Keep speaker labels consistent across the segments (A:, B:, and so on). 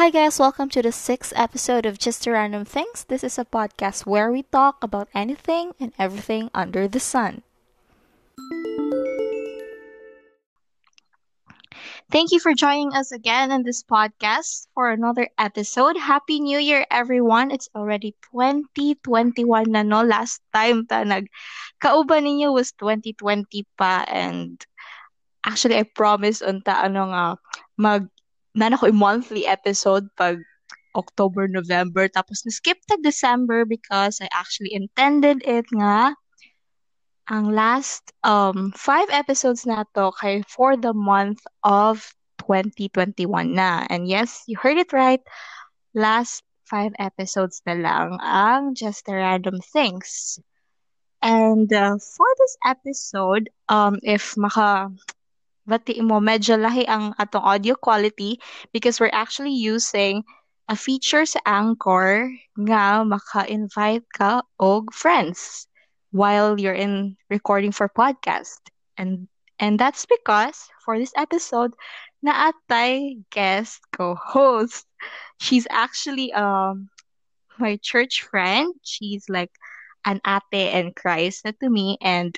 A: Hi, guys, welcome to the sixth episode of Just Random Things. This is a podcast where we talk about anything and everything under the sun. Thank you for joining us again in this podcast for another episode. Happy New Year, everyone! It's already 2021 na, no? Last time ta nag kauban ninyo was 2020 pa and actually I promise unta ano nga mag na ko monthly episode pag October, November. Tapos na-skip tag December because I actually intended it nga ang last um five episodes na to kay for the month of 2021 na. And yes, you heard it right. Last five episodes na lang ang Just the Random Things. And uh, for this episode, um, if maka bati mo, medyo lahi ang atong audio quality because we're actually using a feature sa Anchor nga maka-invite ka og friends while you're in recording for podcast. And and that's because for this episode, na naatay guest co-host. She's actually um my church friend. She's like an ate and Christ na to me and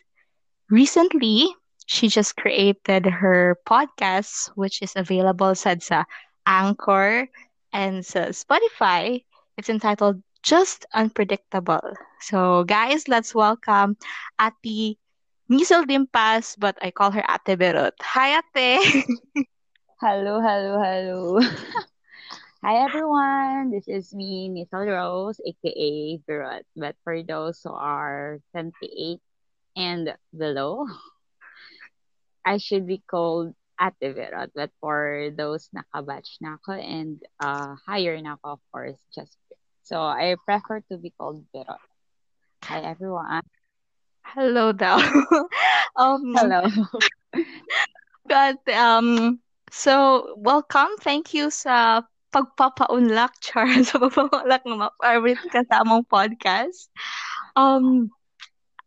A: recently she just created her podcast, which is available sa, sa Anchor and sa Spotify. It's entitled Just Unpredictable. So, guys, let's welcome Ati Nisel Dimpas, but I call her Ate Berot. Hi, Ate!
B: hello, hello, hello. Hi, everyone. This is me, Nisel Rose, aka Berot. But for those who are 28 and below, I should be called Ate Verot. But for those nakabatch na ako and uh, higher na ako, of course, just So I prefer to be called Verot. Hi, everyone.
A: Hello daw.
B: um, Hello.
A: but, um, so, welcome. Thank you sa pagpapaunlak, Char, sa pagpapaunlak ng mga favorite kasamang podcast. Um,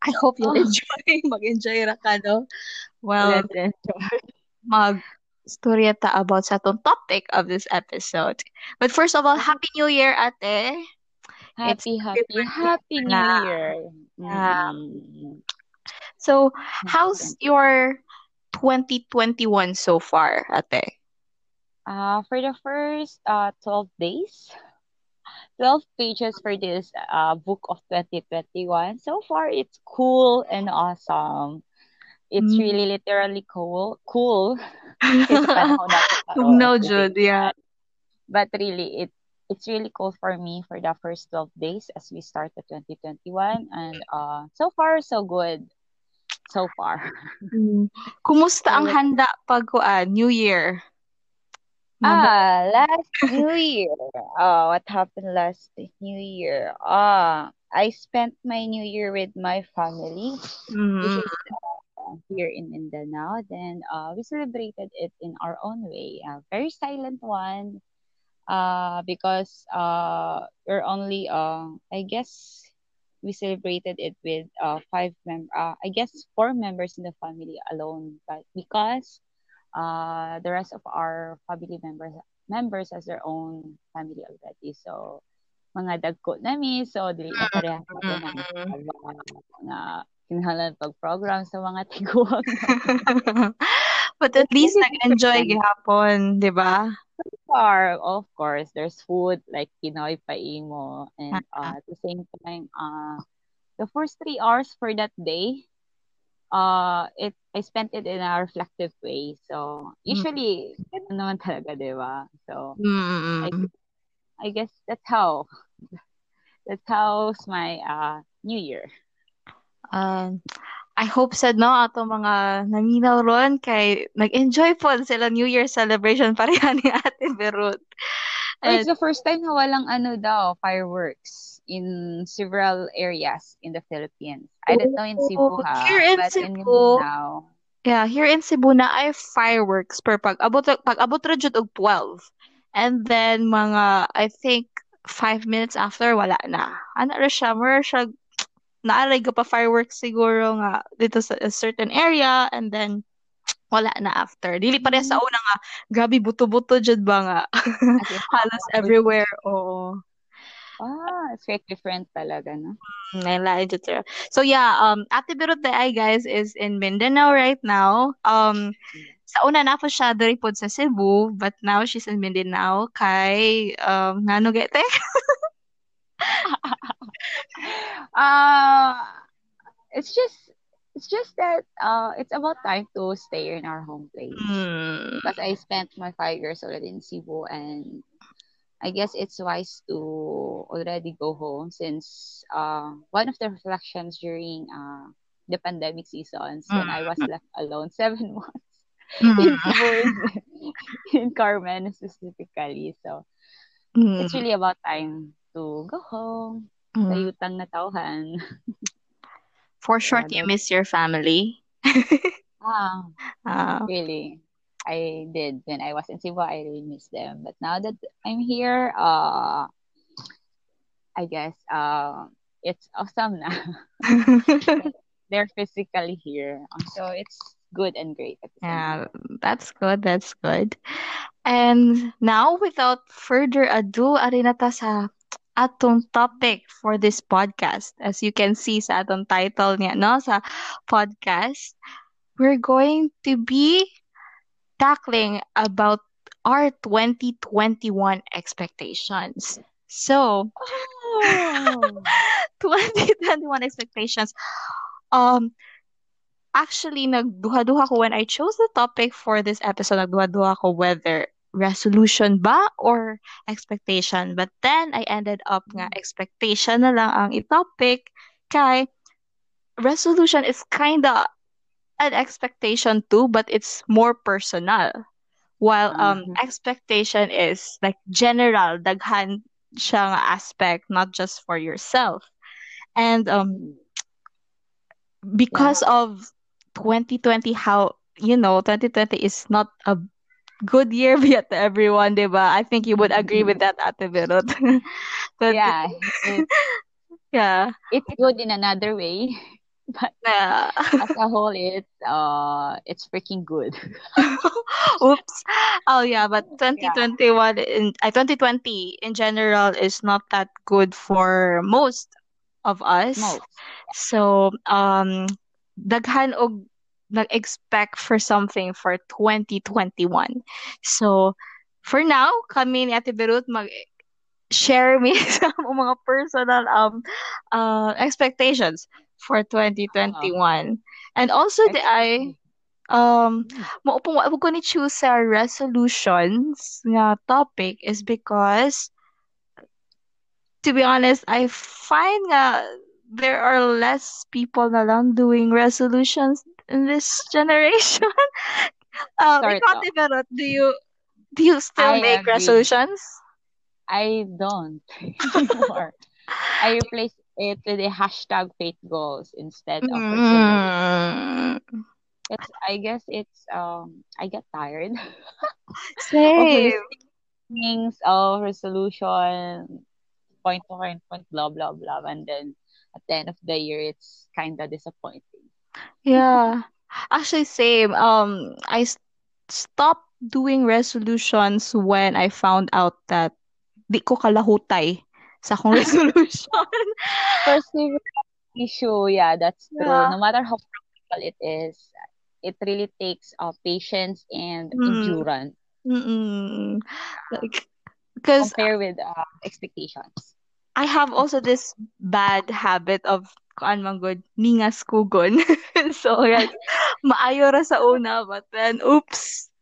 A: I hope you oh. enjoy. Mag-enjoy ra ka, no? Well,
B: Let's
A: mag storya ta about sa tong topic of this episode. But first of all, Happy New Year, ate.
B: Happy, it's happy, happy New na. Year.
A: Yeah. Mm. So, how's your 2021 so far, ate?
B: Uh, for the first uh, 12 days, 12 pages for this uh, book of 2021. So far, it's cool and awesome. It's mm. really literally cool. Cool.
A: no, Jude, yeah.
B: But really, it it's really cool for me for the first 12 days as we start the 2021. And uh, so far, so good. So far.
A: Mm. Kumusta ang handa pag uh, New Year?
B: Ah, last New Year. Oh, what happened last New Year? Ah, I spent my New Year with my family, mm-hmm. which is uh, here in Mindanao. Then uh, we celebrated it in our own way. A very silent one, uh, because uh, we're only uh, I guess we celebrated it with uh five mem uh, I guess four members in the family alone, but because uh, the rest of our family members members has their own family already. So, mga dagko nami. So, dili na pareha sa mga mga kinahanglan pag-program sa mga tiguang.
A: But at least nag-enjoy gihapon, di ba?
B: Far, of course, there's food like Pinoy paimo and uh, at the same time, uh, the first three hours for that day, uh, it I spent it in a reflective way. So, usually, mm. naman talaga, di ba? So, mm. I, I guess that's how, that's how's my uh, New Year.
A: Um, I hope said no ato mga naminaw ron kay nag-enjoy po sila New Year celebration pareha ni Ate Berut.
B: And, it's the first time na walang ano daw, fireworks in several areas in the Philippines. I don't know in Cebu oh, ha,
A: here in
B: but
A: Cebu,
B: in Mindanao.
A: Yeah, here in Cebu na ay fireworks per pag abot pag abot ra jud og 12. And then mga I think 5 minutes after wala na. Ano ra siya, more siya naaray pa fireworks siguro nga dito sa a certain area and then wala na after. Dili pa sa mm-hmm. una nga, grabe buto-buto jud ba nga. Halos everywhere, oo.
B: Ah, it's very different talaga, no?
A: Jud sir. So yeah, um Ate Birut ay guys is in Mindanao right now. Um sa una na po siya diri pod sa Cebu, but now she's in Mindanao kay um ngano gete?
B: uh it's just it's just that uh it's about time to stay in our home place.
A: Mm.
B: Because I spent my five years already in Cebu and I guess it's wise to already go home since uh one of the reflections during uh the pandemic seasons mm. when I was left alone seven months mm. in in Carmen specifically. So mm. it's really about time to go home. Mm. Sa yutang na tauhan.
A: For short, you miss your family.
B: ah, uh, really. I did when I was in Cebu. I really miss them. But now that I'm here, uh, I guess uh, it's awesome now. They're physically here, so it's good and great.
A: Yeah, that's good. That's good. And now, without further ado, arinata sa atong topic for this podcast. As you can see sa atong title niya, no, sa podcast, we're going to be tackling about our 2021 expectations. So, oh. 2021 expectations. Um, actually, nagduha-duha ko when I chose the topic for this episode, nagduha-duha ko whether resolution ba or expectation. But then, I ended up nga mm. expectation na lang ang i-topic kay resolution is kinda an expectation too, but it's more personal. While um mm-hmm. expectation is like general, daghan siya nga aspect, not just for yourself. And um because yeah. of 2020 how you know 2020 is not a good year yet to everyone, diba? I think you would agree with that, Ate
B: Berot. yeah.
A: It's, yeah.
B: It's good in another way. But yeah. as a whole, it's uh, it's freaking good.
A: Oops. Oh yeah, but 2021 yeah. in uh, 2020 in general is not that good for most of us. Most. So um, daghan og nag-expect for something for 2021. So, for now, kami ni Ate Berot mag share me sa mga personal um uh, expectations for 2021. Uh-huh. And also the I um mo upong wa ko ni choose sa resolutions nga topic is because to be honest, I find nga there are less people na lang doing resolutions in this generation. um, Sorry, ikaw, do you do you still I make agree. resolutions?
B: I don't anymore. I replace it with a hashtag faith goals instead of mm. It's, I guess it's um I get tired.
A: Same.
B: things of resolution, point to point, point, blah blah blah, and then at the end of the year, it's kind of disappointing.
A: Yeah. Actually, same. Um, I stopped doing resolutions when I found out that di ko kalahutay sa akong resolution.
B: Perseverance issue, yeah, that's true. Yeah. No matter how practical it is, it really takes uh, patience and mm. endurance.
A: Mm-mm. Like, because
B: compare with uh, expectations.
A: I have also this bad habit of kuan man good ningas kugon. so yes, maayo ra sa una but then oops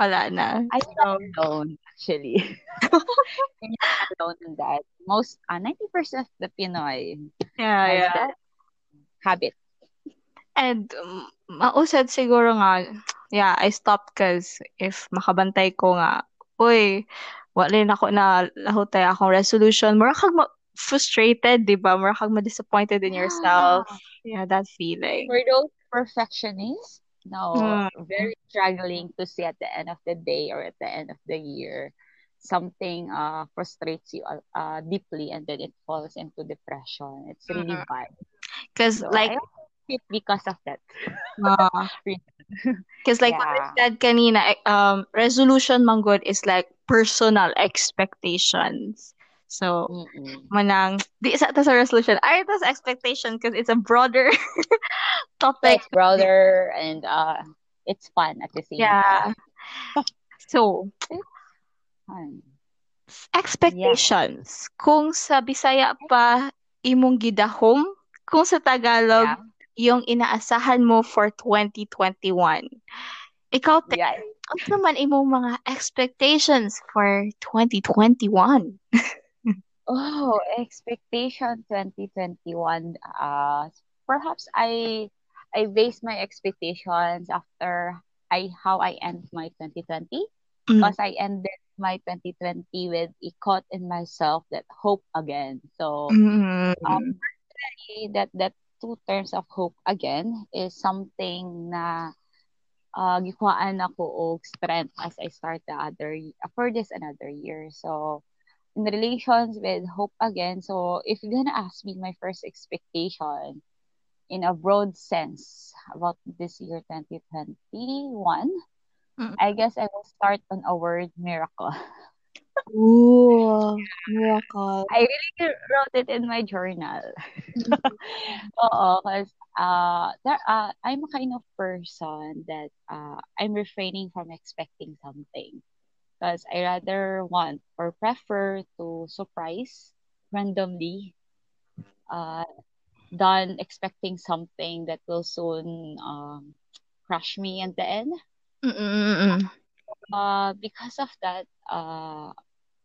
A: wala na.
B: I'm not alone actually. I'm not alone in that. Most uh, 90% of the Pinoy
A: yeah, yeah. that
B: habit.
A: And um, mausad siguro nga yeah, I stopped cause if makabantay ko nga uy, wala na ako na lahutay akong resolution. Mura kag frustrated, di ba? Mura kang ma-disappointed in yourself. Yeah, that feeling.
B: For those perfectionists, no, mm. very struggling to see at the end of the day or at the end of the year something uh frustrates you uh, uh deeply and then it falls into depression. It's really mm-hmm. bad.
A: Because so like
B: because of that.
A: Uh, Because like what I
B: Yeah.
A: said kanina, eh, um, resolution man good is like personal expectations. So,
B: Mm-mm.
A: manang, di isa to sa resolution. Ay, ito sa expectation because it's a broader topic.
B: It's brother and uh it's fun at the same
A: Yeah.
B: time.
A: So,
B: Fun.
A: expectations. Kung sa Bisaya pa imong gidahom, kung sa Tagalog
B: Yeah.
A: yung inaasahan mo for 2021. Ikaw, te,
B: Yeah.
A: ano naman imong mga expectations for 2021?
B: Oh, expectation 2021. Uh, perhaps I I base my expectations after I how I end my 2020
A: Mm.
B: because I ended my 2020 with a quote in myself that hope again. So
A: Mm.
B: um that that two terms of hope again is something na uh, gikuhaan ako og strength as I start the other for this another year. So in relations with hope again. So if you're gonna ask me my first expectation in a broad sense about this year 2021,
A: Mm.
B: I guess I will start on a word miracle.
A: Ooh, miracle.
B: I really wrote it in my journal. Oo, because uh, there, uh, I'm a kind of person that uh, I'm refraining from expecting something. Because I rather want or prefer to surprise randomly uh, than expecting something that will soon um, crush me at the end.
A: Mm-mm-mm.
B: Uh, because of that, uh,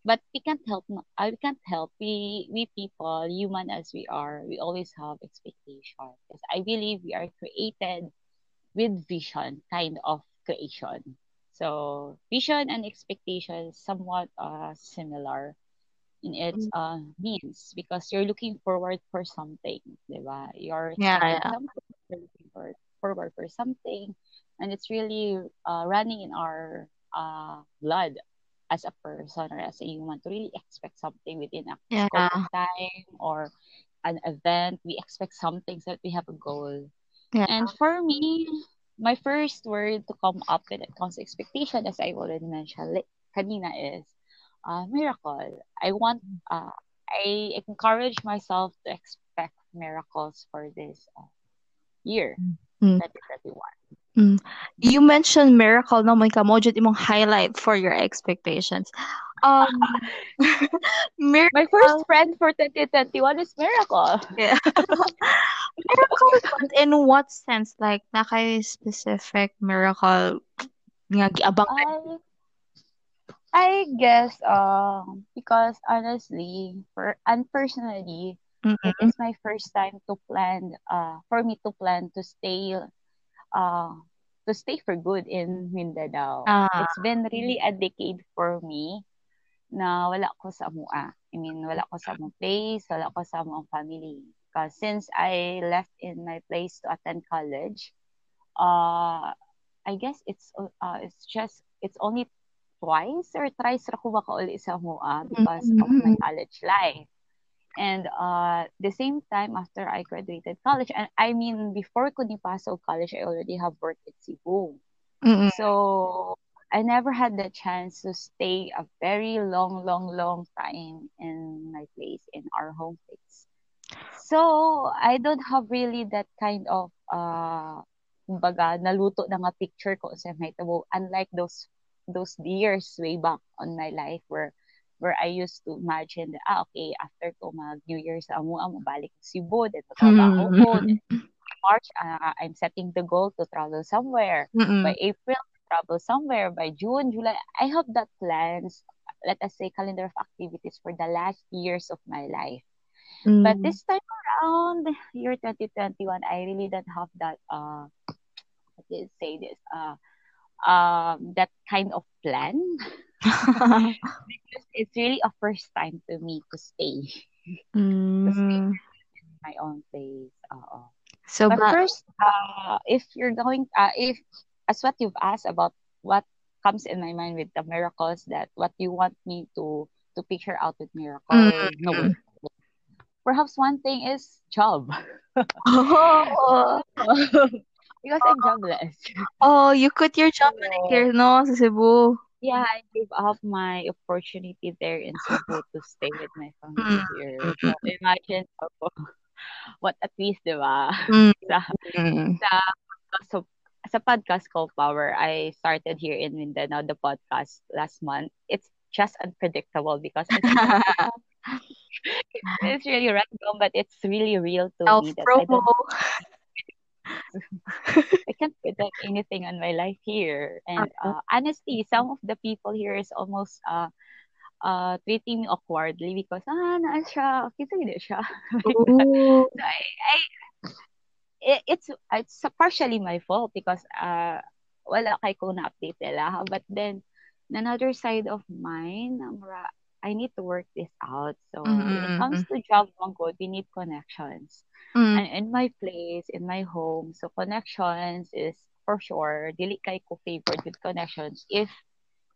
B: but we can't help. no- uh, we can't help. We we people, human as we are, we always have expectations. Because I believe we are created with vision, kind of creation. So vision and expectation somewhat uh similar in its uh means because you're looking forward for something, diba? You're
A: Yeah, yeah.
B: something, you're looking for, forward for something, and it's really uh, running in our uh blood as a person or as a human to really expect something within a
A: Yeah.
B: time or an event. We expect something so that we have a goal.
A: Yeah.
B: And for me, my first word to come up when it comes to expectation, as I already mentioned kanina, is uh, miracle. I want, uh, I encourage myself to expect miracles for this uh, year,
A: Mm.
B: 2021.
A: Mm. You mentioned miracle no may imong highlight for your expectations. Um miracle
B: My first friend for 2021 is Miracle.
A: yeah. miracle but in what sense like na nakay specific miracle nga giabang
B: I I guess um because honestly for and personally it
A: Mm-mm.
B: is my first time to plan uh for me to plan to stay uh to stay for good in Mindanao.
A: Ah,
B: It's been really a decade for me na wala ko sa mua. I mean, wala ko sa among place, wala ko sa among family. Because since I left in my place to attend college, uh, I guess it's uh, it's just it's only twice or thrice ra ko makauli sa mua because of my college life. And uh, the same time after I graduated college, and I mean before ko ni pasok college, I already have worked at Cebu.
A: Mm-mm.
B: So I never had the chance to stay a very long, long, long time in my place, in our home place. So I don't have really that kind of uh kumbaga naluto na nga picture ko sa may tabo unlike those those years way back on my life where where I used to imagine that ah okay after ko mag New Year's, sa amo amo balik ko Cebu then trabaho ko March uh, I'm setting the goal to travel somewhere
A: Mm-mm.
B: by April travel somewhere by June July I have that plans let us say calendar of activities for the last years of my life but
A: Mm.
B: this time around, year 2021, I really don't have that, uh, you say this, uh, um, that kind of plan because it's really a first time to me to stay, to stay
A: Mm.
B: in my own place. Uh-oh.
A: So
B: but
A: ba
B: first, uh, if you're going, uh, if as what you've asked about what comes in my mind with the miracles that what you want me to to picture out with miracle, no
A: Mm.
B: way. perhaps one thing is job. oh. because I'm jobless.
A: Oh, you quit your job so, here, no, sa Cebu.
B: Yeah, I gave up my opportunity there in Cebu to stay with my family mm. here. So imagine oh, what at least, di ba? Mm. sa, sa, so, sa podcast called Power, I started here in Mindanao, the podcast last month. It's just unpredictable because it's, it's really random, but it's really real to me that I I can't predict anything on my life here. And uh, honestly, some of the people here is almost uh uh treating me awkwardly because ah na siya, kita siya. so I, I it, it's it's partially my fault because uh wala kay ko na update nila. But then another side of mine, I need to work this out. So mm-hmm. when it comes mm-hmm. to job good, we need connections. Mm. And in my place, in my home, so connections is for sure, dili kay ko favored with connections if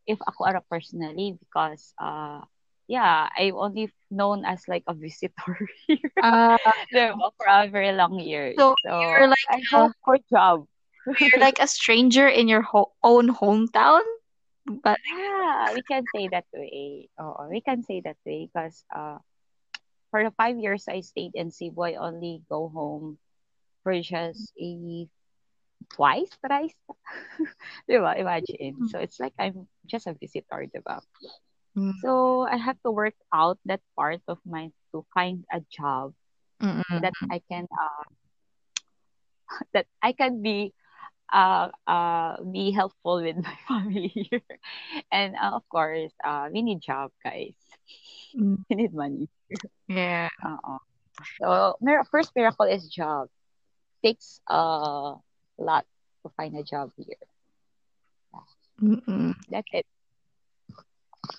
B: if ako ara personally because uh yeah, I've only known as like a visitor here uh, for a very long year. So, so you're like I hope for job.
A: you're like a stranger in your ho- own hometown. But
B: yeah, we can say that way. Oh, we can say that way because uh, for the five years I stayed in Cebu, I only go home for just a twice, thrice. diba? Imagine. Mm-hmm. So it's like I'm just a visitor, diba? Mm. So I have to work out that part of mine to find a job mm-hmm. that I can uh that I can be uh, uh, be helpful with my family here. And uh, of course, uh, we need job, guys. Mm. we need money.
A: Yeah.
B: Uh-uh. So, first miracle is job. Takes a lot to find a job here.
A: Yeah.
B: That's it.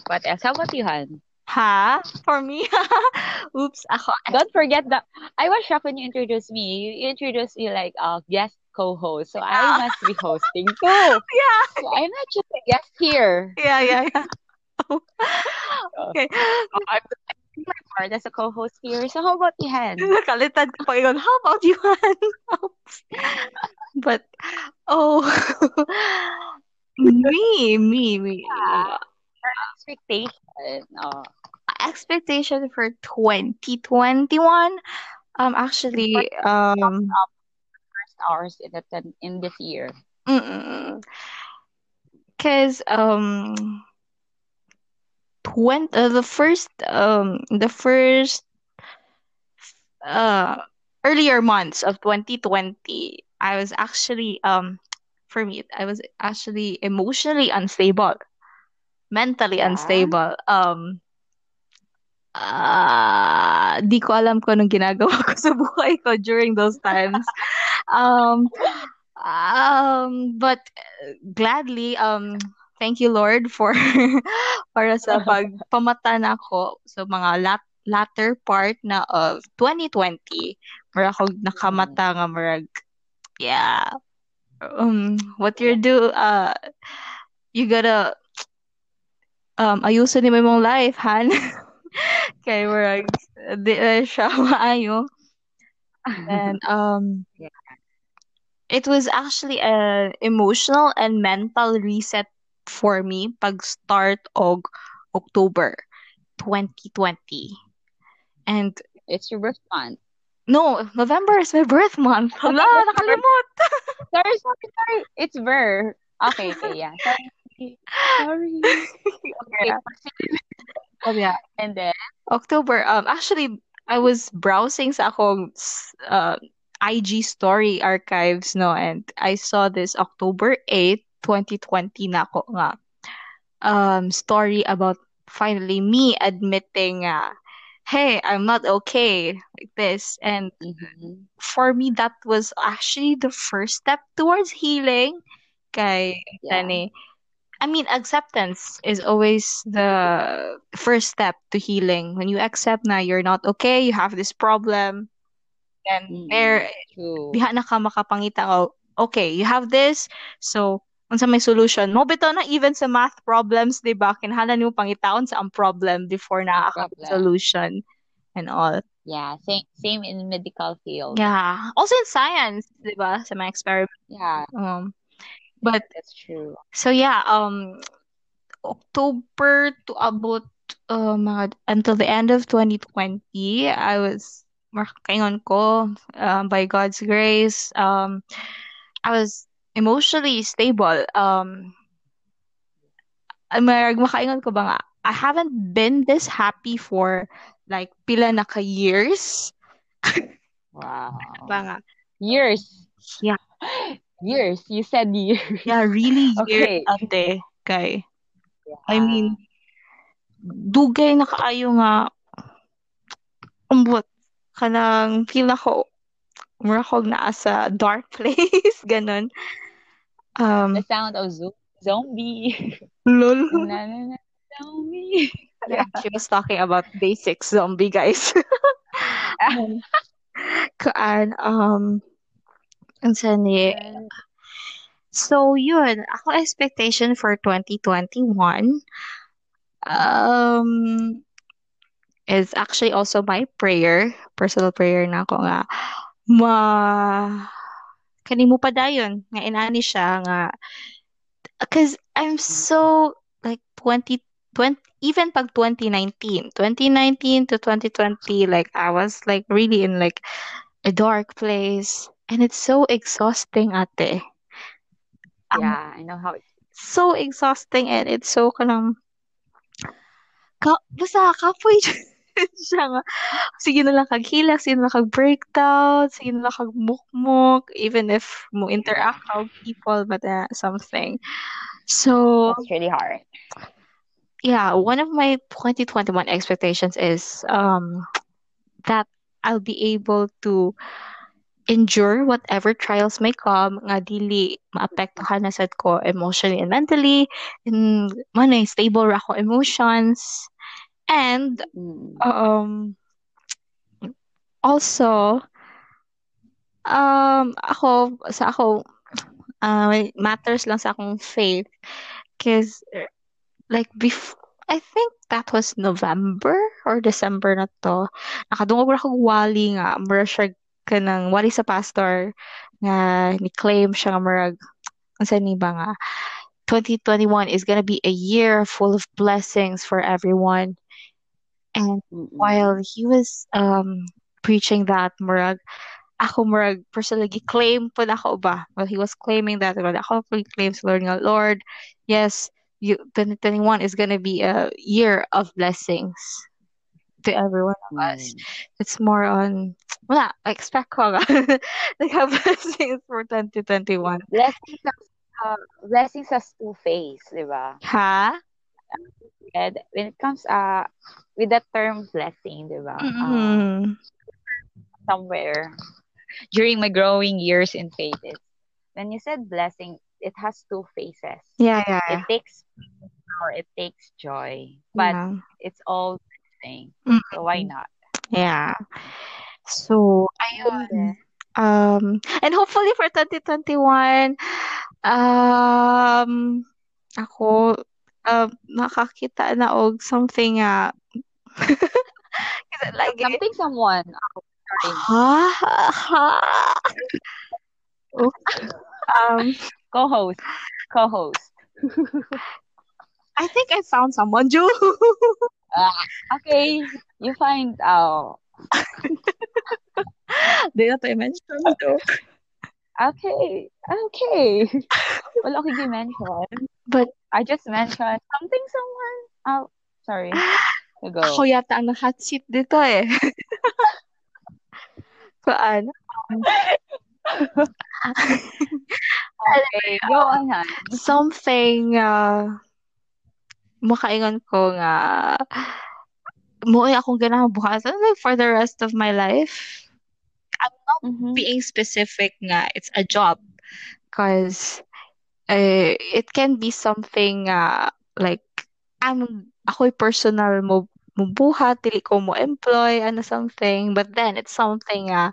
B: What else? How about you, Han?
A: Ha? For me? Oops. Ako.
B: Don't forget that. I was shocked when you introduced me. You introduced me like a uh, guest co-host. So. I must be hosting too.
A: yeah.
B: So I'm not just a guest here.
A: Yeah, yeah, yeah. okay.
B: So I'm my part as a co-host here. So how about you, Han?
A: Nakalitan ko pa yun. How about you, Han? but, oh, me, me, me.
B: Yeah. Expectation. Oh.
A: Expectation for 2021? Um, actually, um, first
B: hours in the in this year?
A: Because um, 20, uh, the first um the first uh earlier months of 2020, I was actually um for me I was actually emotionally unstable, mentally yeah. unstable. Um uh, di ko alam kung anong ginagawa ko sa buhay ko during those times. um, um, but gladly, um, thank you Lord for para sa pagpamata na ako sa mga lat latter part na of 2020 mura ako nakamata nga murag yeah um what you do uh you gotta um ayusin mo yung life han kay murag di uh, siya maayo and um yeah it was actually an emotional and mental reset for me pag start of October 2020. And
B: it's your birth month.
A: No, November is my birth month. Hala, nakalimot.
B: sorry, sorry, sorry. It's Ver. Okay, okay, yeah. Sorry. Sorry. okay.
A: Oh, yeah.
B: And then
A: October. Um, actually, I was browsing sa akong uh, IG story archives, no? And I saw this October 8, 2020 na ako nga um, story about finally me admitting uh, hey, I'm not okay like this. And mm-hmm. for me, that was actually the first step towards healing. Kay, yeah. Tani, I mean, acceptance is always the first step to healing. When you accept na you're not okay, you have this problem, then mm-hmm. there, diha na ka makapangita, oh, okay, you have this, so, unsa may solution. Mo bitaw na even sa math problems, di ba? Kinahanglan mo pangitaon sa ang problem before na problem. solution. and all.
B: Yeah, same same in medical field.
A: Yeah. Also in science, di ba? Sa mga experiment.
B: Yeah.
A: Um, but
B: that's true.
A: So yeah, um, October to about um until the end of 2020, I was makaingon ko um, by God's grace. Um, I was emotionally stable. Um, makaingon ko ba nga, I haven't been this happy for like pila na ka years.
B: wow.
A: ba nga?
B: Years.
A: Yeah.
B: Years. You said years.
A: Yeah, really years, okay. ate, kay. Yeah. I mean, dugay na kaayo nga umbot kanang feel ako mura ko na sa dark place ganon
B: um the sound of zo- zombie
A: lol
B: na, na, na, zombie
A: yeah she was talking about basic zombie guys um, kaan um unsa ni so yun. Ako expectation for 2021 um is actually also my prayer, personal prayer na ako nga ma kanimo pa dayon nga inani siya nga because I'm so like 20 20 even pag 2019 2019 to 2020 like I was like really in like a dark place and it's so exhausting ate.
B: Yeah um, I know how it's
A: so exhausting and it's so kanang ka basta kapoy siya nga. Sige na lang kag hilak sige na lang kag breakdown sige na lang kag mukmuk even if mo interact with people but uh, something. So
B: it's really hard.
A: yeah one of my 2021 expectations is um that I'll be able to endure whatever trials may come nga dili maapektuhan na sad ko emotionally and mentally and man stable ra ko emotions and
B: mm.
A: um also um ako sa ako uh, matters lang sa akong faith cause like before I think that was November or December na to. Nakadungog ra kog wali nga mura siya kanang wali sa pastor nga ni claim siya nga murag unsa ni ba nga 2021 is gonna be a year full of blessings for everyone. And mm-hmm. while he was um preaching that murag ako murag personally claim po na ako ba well he was claiming that well ako claims Lord nga Lord yes you 2021 is gonna be a year of blessings to everyone of mm. us it's more on wala expect ko like have blessings for 2021
B: blessings uh, blessings has two face, di ba?
A: Ha?
B: And when it comes uh with the term blessing, di ba?
A: Mm-hmm. Um,
B: somewhere during my growing years in faith, it, when you said blessing, it has two faces.
A: Yeah, yeah.
B: It takes or it takes joy, but yeah. it's all blessing.
A: Mm-hmm.
B: So why not?
A: Yeah. So ayun. Um, and hopefully for 2021, um, ako, uh, makakita na og something nga,
B: uh, like something someone. Oh.
A: Ha? Ha?
B: um, co-host. Co-host.
A: I think I found someone, Ju.
B: uh, okay, you find out.
A: Di na tayo mention to.
B: Okay. Okay. Wala ko mention.
A: But
B: I just mentioned something someone. Oh, sorry.
A: Go. Ako yata ang hot seat dito eh. Paano?
B: okay, go on.
A: Something uh, makaingon ko nga mo akong ganang buhasan like for the rest of my life. I'm not mm-hmm. being specific nga it's a job. Because uh, it can be something uh, like I'm ako'y personal mo mubuhat dili ko mo employ ano something but then it's something uh,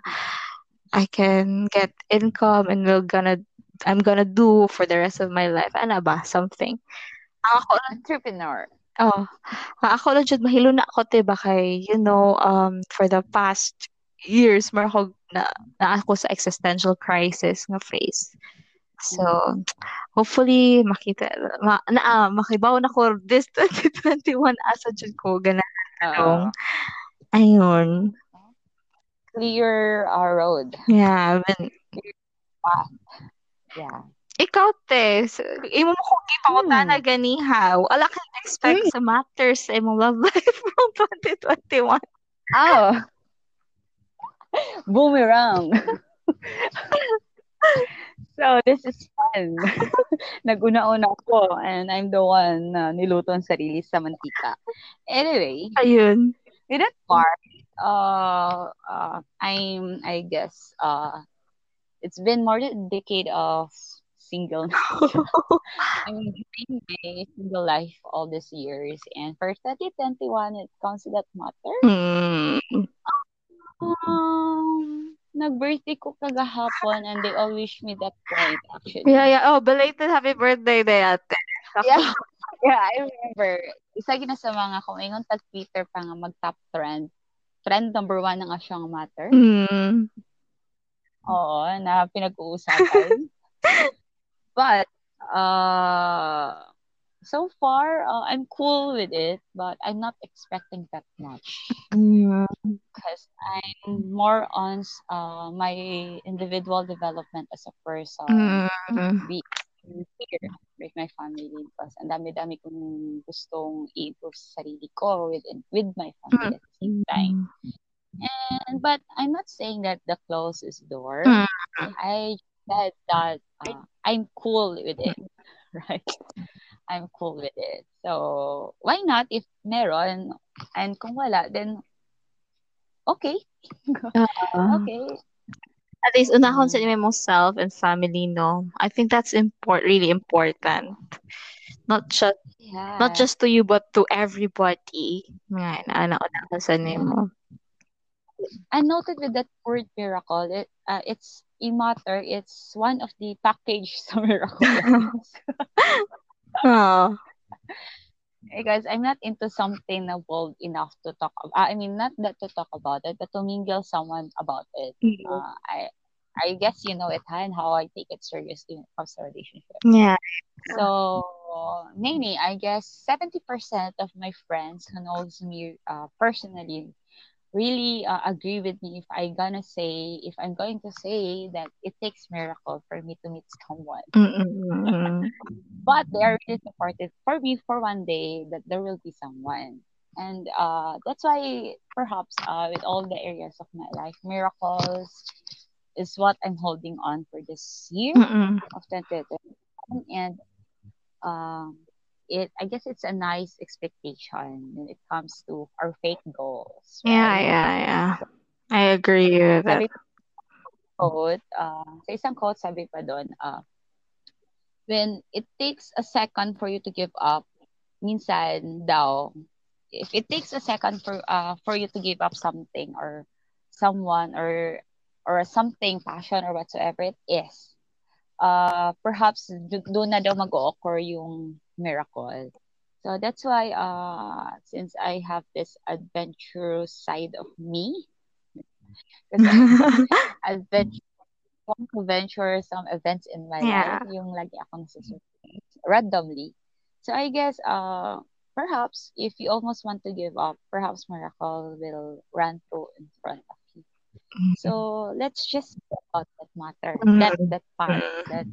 A: I can get income and will gonna I'm gonna do for the rest of my life. Ano ba? Something.
B: Ako entrepreneur
A: Oh, ah, ako lang jud mahilo na ako te ba kay you know um for the past years more ako na na ako sa existential crisis nga phase. So, hopefully makita ma, na ah, makibaw na ko this 2021 asa jud ko ganahan
B: Oo.
A: Ayun.
B: Clear our road.
A: Yeah, when
B: Path. Yeah.
A: Ikaw te, s- imo mo kung gipangutana
B: Hmm.
A: ganiha, wala kang expect
B: Mm.
A: sa matters sa imong love life from 2021.
B: Oh. Boomerang. so, this is fun. Nag-una-una ako and I'm the one na niluto ang sarili sa mantika. Anyway,
A: Ayun.
B: with that part, uh, uh, I'm, I guess, uh, it's been more than a decade of single. I'm living my single life all these years. And for 2021, it comes to that matter.
A: Hmm.
B: Um, nag-birthday ko kagahapon and they all wish me that point actually.
A: Yeah, yeah. Oh, belated happy birthday day ate.
B: Yeah. Yeah, I remember. Isa gina sa mga kumingon tag Twitter pa nga mag-top trend. Trend number one na nga siyang matter.
A: Hmm.
B: Oo, na pinag-uusapan. but, uh, so far, uh, I'm cool with it, but I'm not expecting that much.
A: Hmm.
B: Because I'm more on uh, my individual development as a person.
A: Hmm.
B: Be here with my family because ang dami-dami kong gustong i-improve sa sarili ko with, with my family at the same time. And but I'm not saying that the closest door.
A: Mm.
B: I said that uh, I'm cool with it, right? I'm cool with it. So why not if meron and kung wala then okay.
A: Uh,
B: Okay.
A: at least unahon
B: Mm.
A: sa imong self and family, no? I think that's import really important. Not just
B: Yeah.
A: not just to you but to everybody. Nga na naunahon sa nimo.
B: I noted with that word miracle, it uh, it's a matter. It's one of the package sa miracle.
A: Oh.
B: because I'm not into something na bold enough to talk about. I mean, not that to talk about it, but to mingle someone about it. Uh, I I guess you know it, huh, and how I take it seriously when it comes to relationship.
A: Yeah.
B: So maybe I guess seventy percent of my friends who knows me uh, personally really uh, agree with me if I gonna say if I'm going to say that it takes miracle for me to meet someone.
A: Mm-mm.
B: but they are really supportive for me for one day that there will be someone and uh, that's why perhaps uh, with all the areas of my life miracles is what i'm holding on for this year
A: Mm-mm.
B: of 2021 and um, it i guess it's a nice expectation when it comes to our faith goals
A: Yeah,
B: right
A: yeah, yeah. I agree with that.
B: quote uh, sa isang quote sabi pa doon uh, when it takes a second for you to give up, minsan daw, if it takes a second for uh for you to give up something or someone or or something passion or whatsoever it is, uh perhaps do- doon na daw mag-occur yung miracle. So that's why uh since I have this adventurous side of me, adventure want to venture some events in my
A: Yeah.
B: life, yung lagi akong nasusunod randomly. So I guess, uh, perhaps if you almost want to give up, perhaps miracle will run through in front of So let's just talk about that matter, that
A: Mm.
B: that part,
A: Mm.
B: that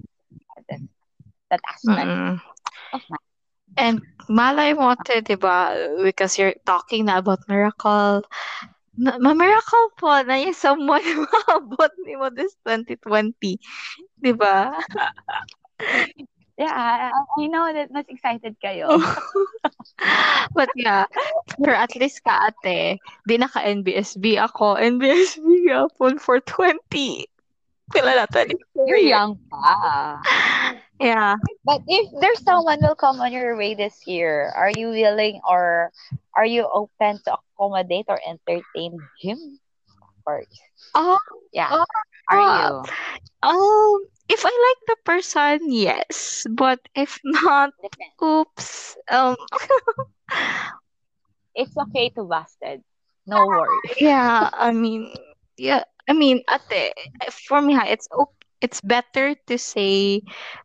B: that, that aspect
A: Mm-mm.
B: of my
A: And malay mo te, di ba? Because you're talking na about miracle. Na, ma-miracle po na yung someone maabot ni mo this 2020. Di ba?
B: Yeah, I, I know that mas excited kayo.
A: But yeah, for at least ka ate, di na ka NBSB ako. NBSB yapon for 20. Pila na
B: You're young pa.
A: Yeah.
B: But if there's someone will come on your way this year, are you willing or are you open to accommodate or entertain him? Of course.
A: Oh,
B: Yeah.
A: Oh,
B: Are you?
A: um, if I like the person, yes. But if not,
B: Depends.
A: oops. Um
B: It's okay to busted. No worries.
A: yeah, I mean, yeah, I mean, ate, for me, it's. It's better to say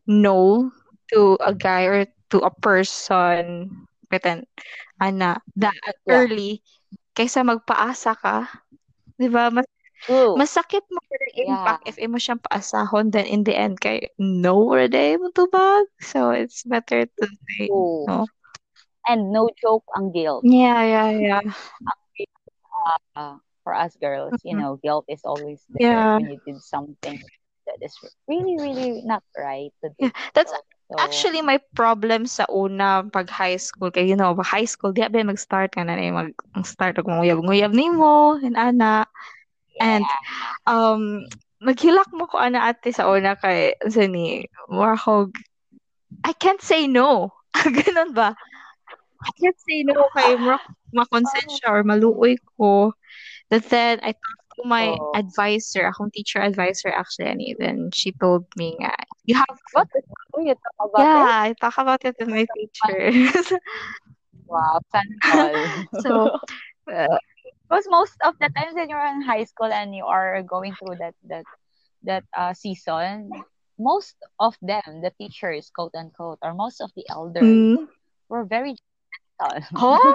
A: no to a guy or to a person pretend ana that
B: Yeah.
A: early kaysa magpaasa ka. 'Di ba? Mas
B: True.
A: masakit mo the impact
B: Yeah.
A: if imo siyang paasahon then in the end kay no ra day mo tubag. So it's better to say
B: True.
A: no.
B: And no joke ang guilt.
A: Yeah, yeah, yeah.
B: Uh, for us girls, you
A: Mhm.
B: know, guilt is always there
A: Yeah.
B: when you did something that is really, really not right to do.
A: Yeah, that's
B: So, so
A: actually my problem sa una pag high school kay you know high school di ba mag-start ka na na mag start og nguyab-nguyab nimo and ana and um naghilak mo ko ana ate sa una kay sa ni Warhog I can't say no ganun ba I can't say no kay ma-consent or maluoy ko but then I talked to my
B: Oh.
A: advisor akong teacher advisor actually and then she told me nga you have
B: What? Oh, you talk about it?
A: yeah I talk about it with my teacher
B: Wow, all.
A: so uh,
B: Because most of the times when you're in high school and you are going through that that that uh, season, most of them, the teachers, quote unquote, or most of the elders,
A: mm,
B: were very gentle.
A: huh?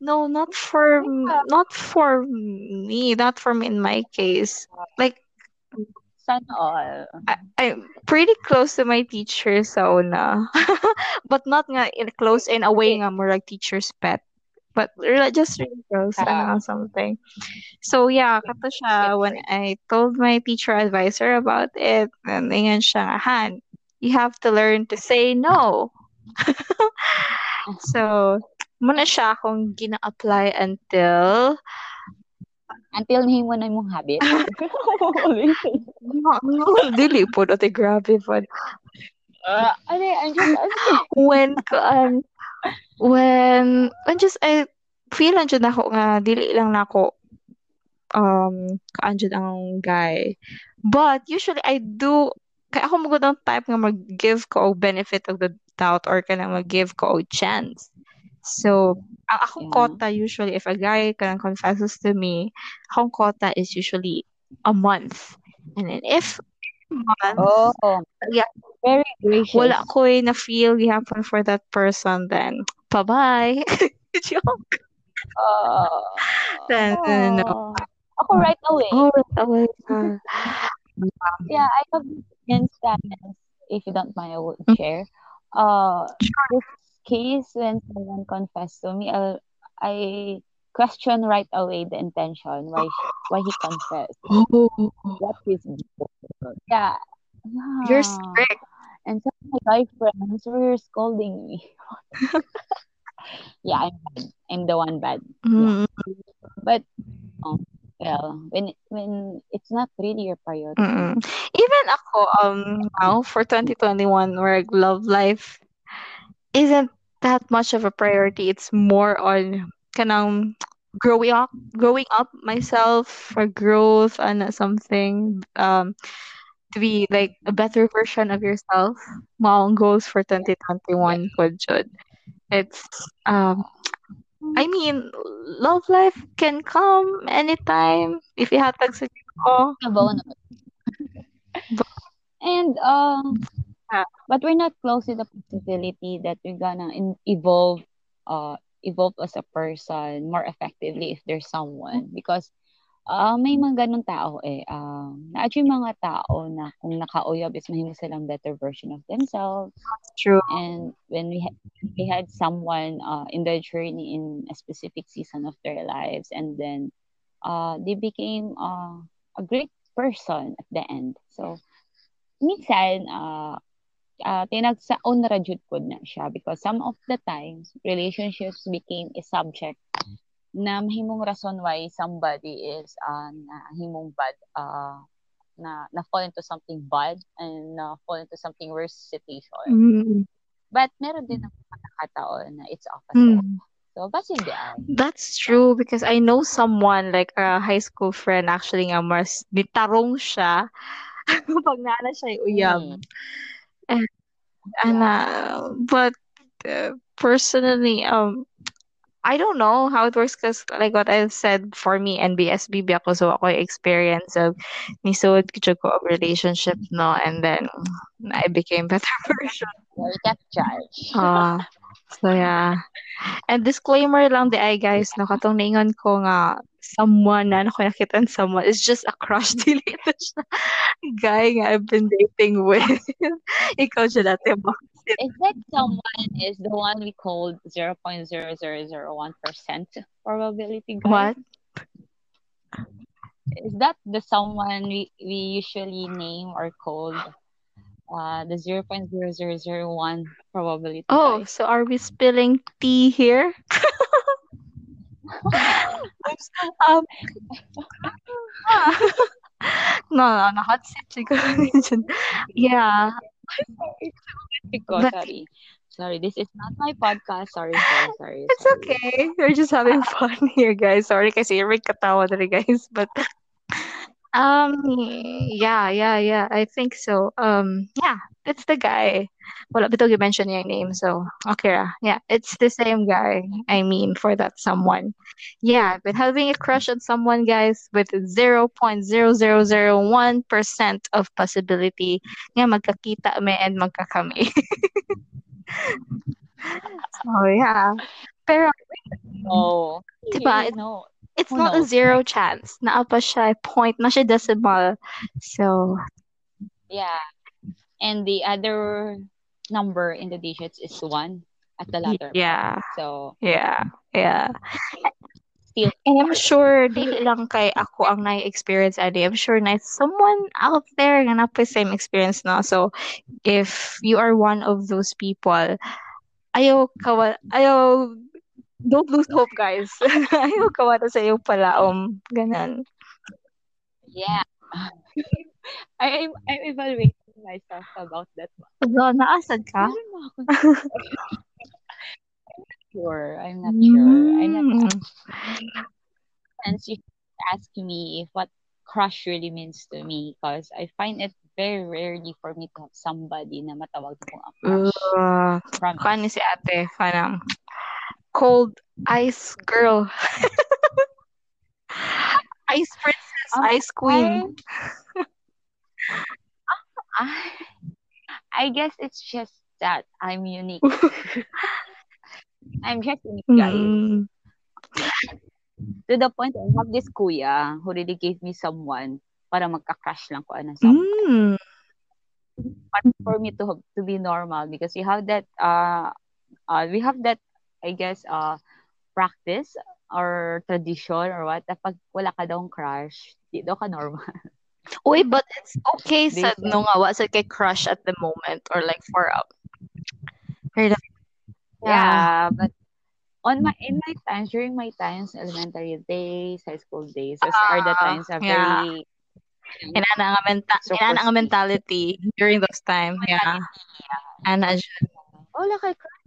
A: No, not for
B: Yeah.
A: not for me, not for me in my case. Like
B: all.
A: I, I'm pretty close to my teacher so una. but not nga in close in a way nga more like teacher's pet. But really, just really
B: Yeah.
A: ano, something. So yeah, kato siya when I told my teacher advisor about it, and ingan siya Han, you have to learn to say no. so, muna siya akong gina-apply until
B: Until nahimo na imong habit.
A: dili po dati grabe po
B: uh, ano, I'm just asking.
A: when kaan when when just I feel jud ako nga dili lang nako um kaan jud ang guy but usually I do kaya ako magud ang type nga mag-give ko og benefit of the doubt or kana mag-give ko og chance so ang akong
B: Yeah.
A: quota usually if a guy kanang confesses to me akong quota is usually a month and then if month
B: Oh,
A: Yeah.
B: very gracious.
A: wala ko eh na feel gihapon for that person then bye-bye. Joke
B: Oh,
A: then no
B: oh. Ako right away.
A: oh right away. Ka.
B: Yeah, I have instance, if you don't mind, I would share. Uh, this case when someone confessed to me, I, I question right away the intention why sh- why he confessed,
A: oh.
B: What his yeah,
A: you're strict
B: And some of my guy friends were scolding me. yeah, I'm bad. I'm the one bad.
A: mm
B: But um, well, when when it's not really your priority,
A: Mm-mm. even ako um now for 2021 where I love life isn't that much of a priority it's more on kanang growing up growing up myself for growth and something um to be like a better version of yourself ang goals for 2021 po jud it's um I mean love life can come anytime if you have sa ko
B: Kabaw na. And um,
A: Yeah.
B: but we're not close to the possibility that we're gonna in- evolve, uh, evolve as a person more effectively if there's someone because uh, may mga ganun tao eh. Um, uh, yung mga tao na kung nakauyab is mahimo silang better version of themselves.
A: true
B: And when we ha- we had someone uh, in their journey in a specific season of their lives, and then uh, they became uh, a great person at the end. So minsan uh, uh, tinagsaon ra jud pod na siya because some of the times relationships became a subject na mahimong rason why somebody is uh, na himong bad uh, na na fall into something bad and na fall into something worse situation.
A: Mm.
B: But meron din ng mga nakataon na it's opposite.
A: Mm.
B: So, basin di ay.
A: That's true because I know someone like a high school friend actually nga mas nitarong siya Pag naana siya uyab.
B: Mm.
A: And, ana, but uh, personally, um, I don't know how it works because like what I've said for me NBSB ako so ako experience of nisod ko of relationship no and then I became better version.
B: Well, can't judge.
A: Uh, so yeah. And disclaimer lang di ay guys no katong ningon ko nga someone na ako nakita someone is just a crush dili ito siya guy nga I've been dating with. Ikaw siya dati ba?
B: Is that someone is the one we called 0.0001% probability?
A: What?
B: Is that the someone we, we usually name or called uh, the 0.0001 probability
A: Oh, so are we spilling tea here? um, no, no, no, hot seat siguro. yeah.
B: Because,
A: But-
B: sorry. Sorry, this is not my podcast. Sorry, sorry, sorry.
A: It's
B: sorry.
A: okay. We're just having fun here, guys. Sorry kasi may katawa na rin, guys. But, um, yeah, yeah, yeah. I think so. Um, yeah, it's the guy. Wala, you mentioned your name. So, okay. ah. Yeah, it's the same guy. I mean, for that someone. Yeah, I've been having a crush on someone, guys, with 0.0001% of possibility nga magkakita me and magkakami. so, yeah. Pero,
B: No.
A: Diba?
B: No.
A: It's
B: Who
A: not a zero chance. Naa pa siya, point na siya decimal. So,
B: Yeah. And the other number in the digits is one at the latter. part.
A: yeah,
B: So,
A: yeah, yeah.
B: still,
A: And I'm sure, dili lang kay ako ang na-experience ani. I'm sure na someone out there nga na same experience no. So, if you are one of those people, ayaw kawa, ayaw, don't lose hope, guys. ayaw kawala sa iyo palaom. Ganan.
B: yeah. I, I'm, I'm evaluating myself about that one.
A: So, naasad ka?
B: Ba ako? sure. I'm not sure. I'm not
A: Mm.
B: since you ask me if what crush really means to me because I find it very rarely for me to have somebody na matawag kong a crush.
A: Uh,
B: Promise.
A: Kani si ate, parang cold ice girl. ice princess,
B: Ah,
A: ice queen.
B: I, I guess it's just that I'm unique. I'm just unique, guys.
A: Mm.
B: To the point I have this kuya who really gave me someone para magka-crush lang ko ano someone.
A: Mm.
B: But for me to to be normal because we have that uh, uh we have that I guess uh practice or tradition or what na pag wala ka daw crush di daw ka normal.
A: Uy, but it's okay sa no nga, wa sa kay crush at the moment or like for heard of-
B: Yeah, but on my in my times during my times elementary days, high school days, those are the
A: Ah,
B: times are
A: yeah.
B: very
A: Inana nga menta-
B: So
A: inana nga mentality during those time. Yeah. Ana siya.
B: oh wala kay crush.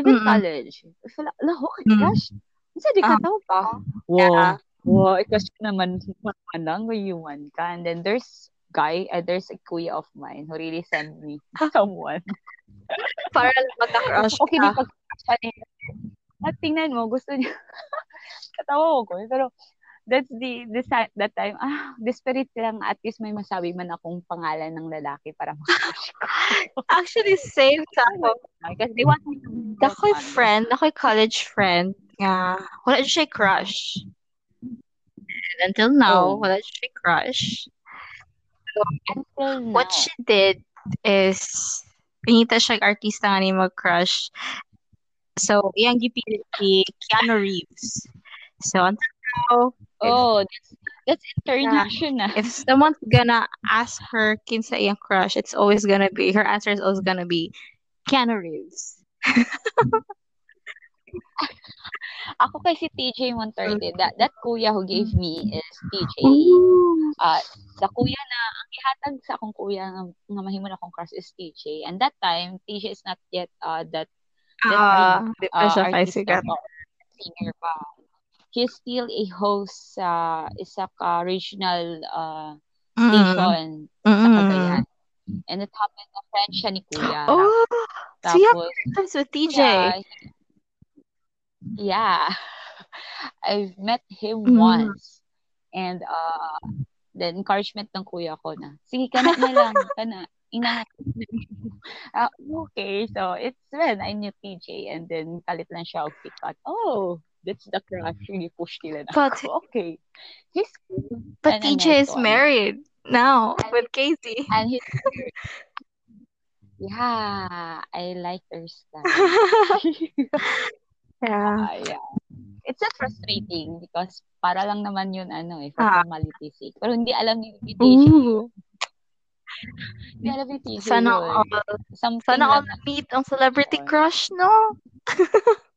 B: Even
A: Mm-mm.
B: college. If wala, laho kay
A: Mm.
B: crush. Unsa di ka
A: Ah.
B: daw pa?
A: Yeah.
B: Wow, ikaw naman manang human ka. And then there's guy, uh, there's a kuya of mine who really sent me someone.
A: Para lang magka-crush
B: Okay, di
A: ka.
B: pag at tingnan mo, gusto niya. Katawa ko. Pero that's the, the sa- that time, ah, desperate lang at least may masabi man akong pangalan ng lalaki para makakash ko.
A: Actually, same sa ako.
B: Because they want me to ano.
A: friend, dako'y college friend nga wala siya crush. And until now,
B: Oh.
A: wala siya crush.
B: Until now.
A: What she did is pinita siya artista nga ni mag-crush. So, iyang gipilit si Keanu Reeves. So, until
B: oh, that's, that's international.
A: if someone's gonna ask her kinsa iyang crush, it's always gonna be, her answer is always gonna be Keanu Reeves.
B: Ako kay si TJ Monterde, that, that kuya who gave me is TJ. Uh, the kuya na, ang ihatag sa akong kuya nga, nga mahimo na akong crush is TJ. And that time, TJ is not yet uh, that that
A: Ah,
B: uh,
A: kay
B: artist singer pa. He's still a host sa isa ka regional uh, station sa Cagayan. And it happened na friend siya ni Kuya.
A: Oh, so yeah, times with TJ.
B: Yeah, yeah. I've met him mm. once. And uh, the encouragement ng kuya ko na, sige, kana na lang, kana. Ina, uh, okay, so it's when I knew TJ and then kalit lang siya pick out. Oh, that's the crush. Really push nila na but, ako. Okay. He's cool.
A: But and TJ is one. married now and, with Casey.
B: And he's Yeah, I like her style.
A: yeah.
B: Uh, yeah. It's a frustrating because para lang naman yun ano eh, for ah. formality sake. Pero hindi alam ni TJ. Hindi alam ni TJ
A: Sana yun. all, Something sana all meet ang celebrity crush, no?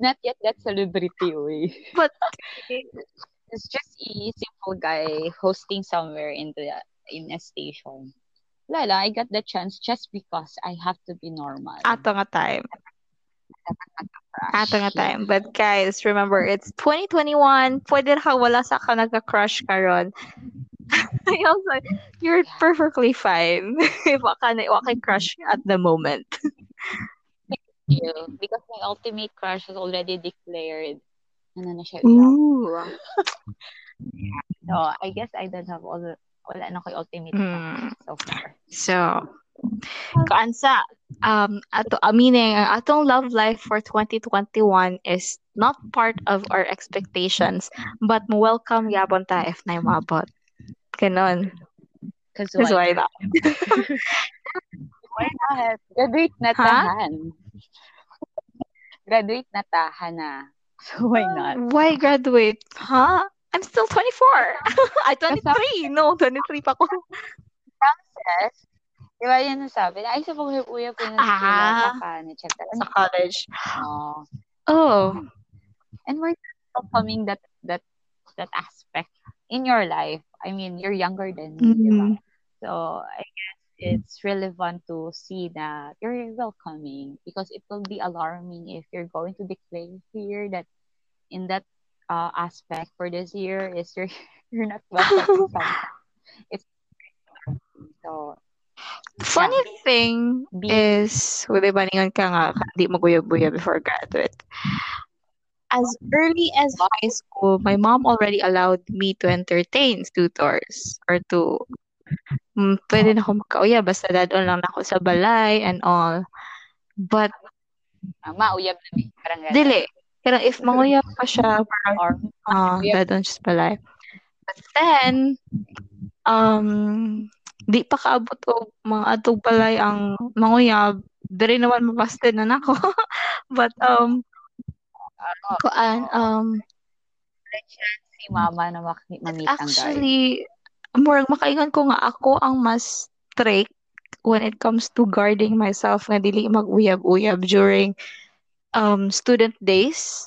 B: not yet that celebrity.
A: But
B: it's just a simple guy hosting somewhere in the in a station. Lala, I got the chance just because I have to be normal.
A: Ato nga time. Ato nga time. But guys, remember, it's 2021. Pwede ka wala sa ka nagka-crush ka ron. I also, you're perfectly fine. If waka na, waka crush at the moment.
B: You. Because my ultimate crush was already declared. Ano na siya?
A: Ooh.
B: so, I guess I don't have all the, wala na ko ultimate mm. so far.
A: So, kaansa, um, ato, meaning, atong love life for 2021 is not part of our expectations, but welcome yabon ta if na mabot. Ganon.
B: Because why, why not? why not? Graduate na tahan. Graduate na tahan na. So why not?
A: Why graduate? Huh? I'm still 24. I 23. No, 23 pa ko.
B: Frances, di ba yan nasabi? Ay, sa pag-uya po na ah, sa
A: college.
B: Oh.
A: Oh.
B: And we're welcoming that that that aspect in your life. I mean, you're younger than me, mm-hmm. So I guess it's relevant to see that you're welcoming because it will be alarming if you're going to declare here that in that uh, aspect for this year is you're you're not welcome. it's so
A: Funny yeah. thing Be- is, wala ba ka nga, di maguyab-buya before graduate as early as high school, my mom already allowed me to entertain tutors or to um, pwede na ako magkauya basta dadon lang ako sa balay and all. But
B: uh, mauyab na
A: parang ganun. Dili. Pero if manguyab pa siya, parang or uh, dadon siya sa balay. But then, um, di pa kaabot og mga atog balay ang manguyab. Diri naman mapaste na nako. But um, Kuan, um,
B: si mama na mak- mamit ang
A: Actually, murag makaingon ko nga ako ang mas strict when it comes to guarding myself nga dili mag-uyab-uyab during um student days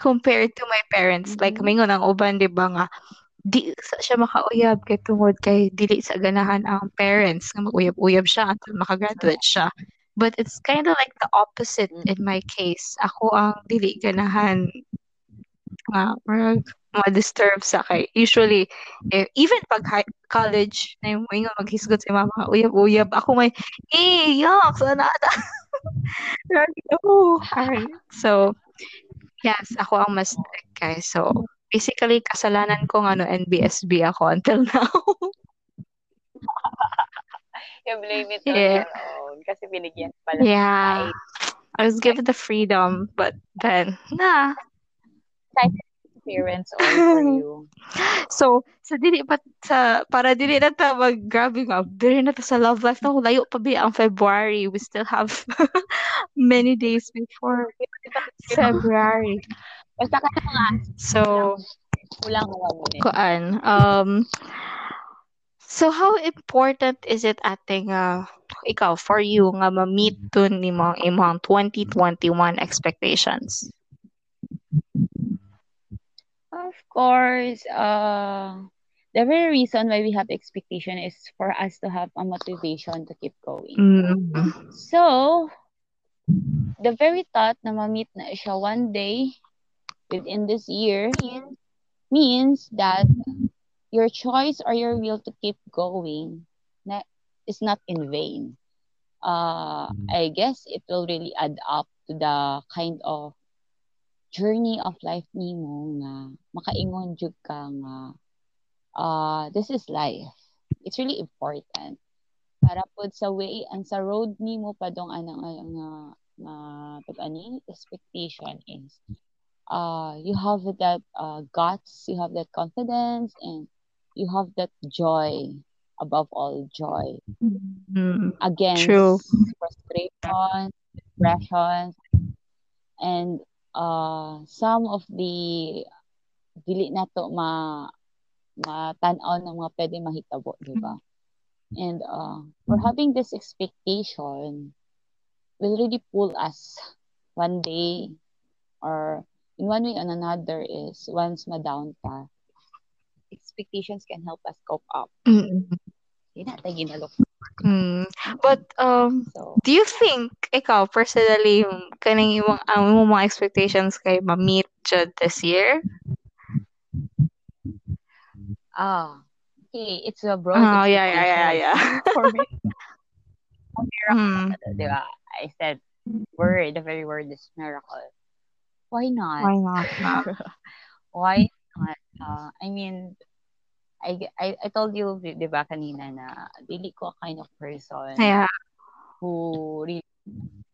A: compared to my parents. Mm-hmm. Like mingon ang uban di ba nga di sa siya makauyab kay tungod kay dili sa ganahan ang parents nga mag-uyab-uyab siya until makagraduate siya. But it's kind of like the opposite mm. in my case. Ako ang dili ganahan nga uh, ma-disturb sa kay. Usually, eh, even pag high, college, na yung mga maghisgot sa mama, uyab-uyab, ako may, eh, yuck, sana na. oh, So, yes, ako ang mas strict kay. So, basically, kasalanan ko ng ano, NBSB ako until now.
B: you blame it on yeah. your own kasi binigyan pala.
A: Yeah. I was given the freedom, but then, nah.
B: Parents all for you.
A: So, sa dili pa sa para dili na ta mag grabe nga dili na ta sa love life. Na layo pa bi ang February? We still have many days before February.
B: Basta ka mga
A: so
B: kulang
A: kuan um So how important is it ating uh, ikaw for you nga ma-meet dun ni mga imong 2021 expectations?
B: Of course, uh, the very reason why we have expectation is for us to have a motivation to keep going.
A: Mm-hmm.
B: So, the very thought na ma-meet na siya one day within this year means that your choice or your will to keep going na, is not in vain. Uh, I guess it will really add up to the kind of journey of life nimo nga makaingon jud ka nga uh, this is life. It's really important para pud sa way and sa road nimo padong ana nga nga nga pag-ani expectation is uh you have that uh, guts, you have that confidence and you have that joy above all joy
A: Mm,
B: against
A: true.
B: frustration, depression and uh some of the dili na to ma matan-aw ng mga pwede mahitabo, di ba? And uh, for having this expectation will really pull us one day or in one way or another is once ma-down pa, expectations can help us cope up.
A: Mm.
B: Hindi na tayo ginalok.
A: Mm. But um
B: So,
A: do you think ikaw personally kaning imong ang imong mga expectations kay ma-meet jud this year?
B: ah, okay, it's a broad
A: Oh, yeah, yeah, yeah, yeah.
B: For me,
A: Mm.
B: di ba? I said, word, the very word is miracle. Why not?
A: Why not? not?
B: Why not? Uh, I mean, I, I, I told you, di ba, kanina na dili ko a kind of person
A: Yeah.
B: who really,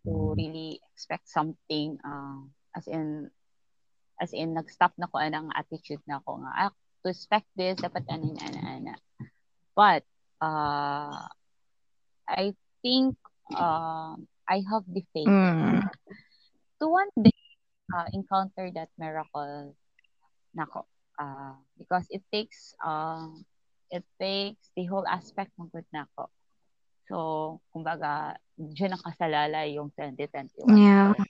B: who really expect something, uh, as in, as in, nag-stop na ko anang attitude na ko nga, ah, to expect this, dapat ano, ana, ana. But, uh, I think, uh, I have the faith
A: Mm.
B: to one day uh, encounter that miracle nako uh, because it takes uh, it takes the whole aspect ng good nako so kumbaga diyan nakasalala yung 2021
A: Yeah.
B: ko.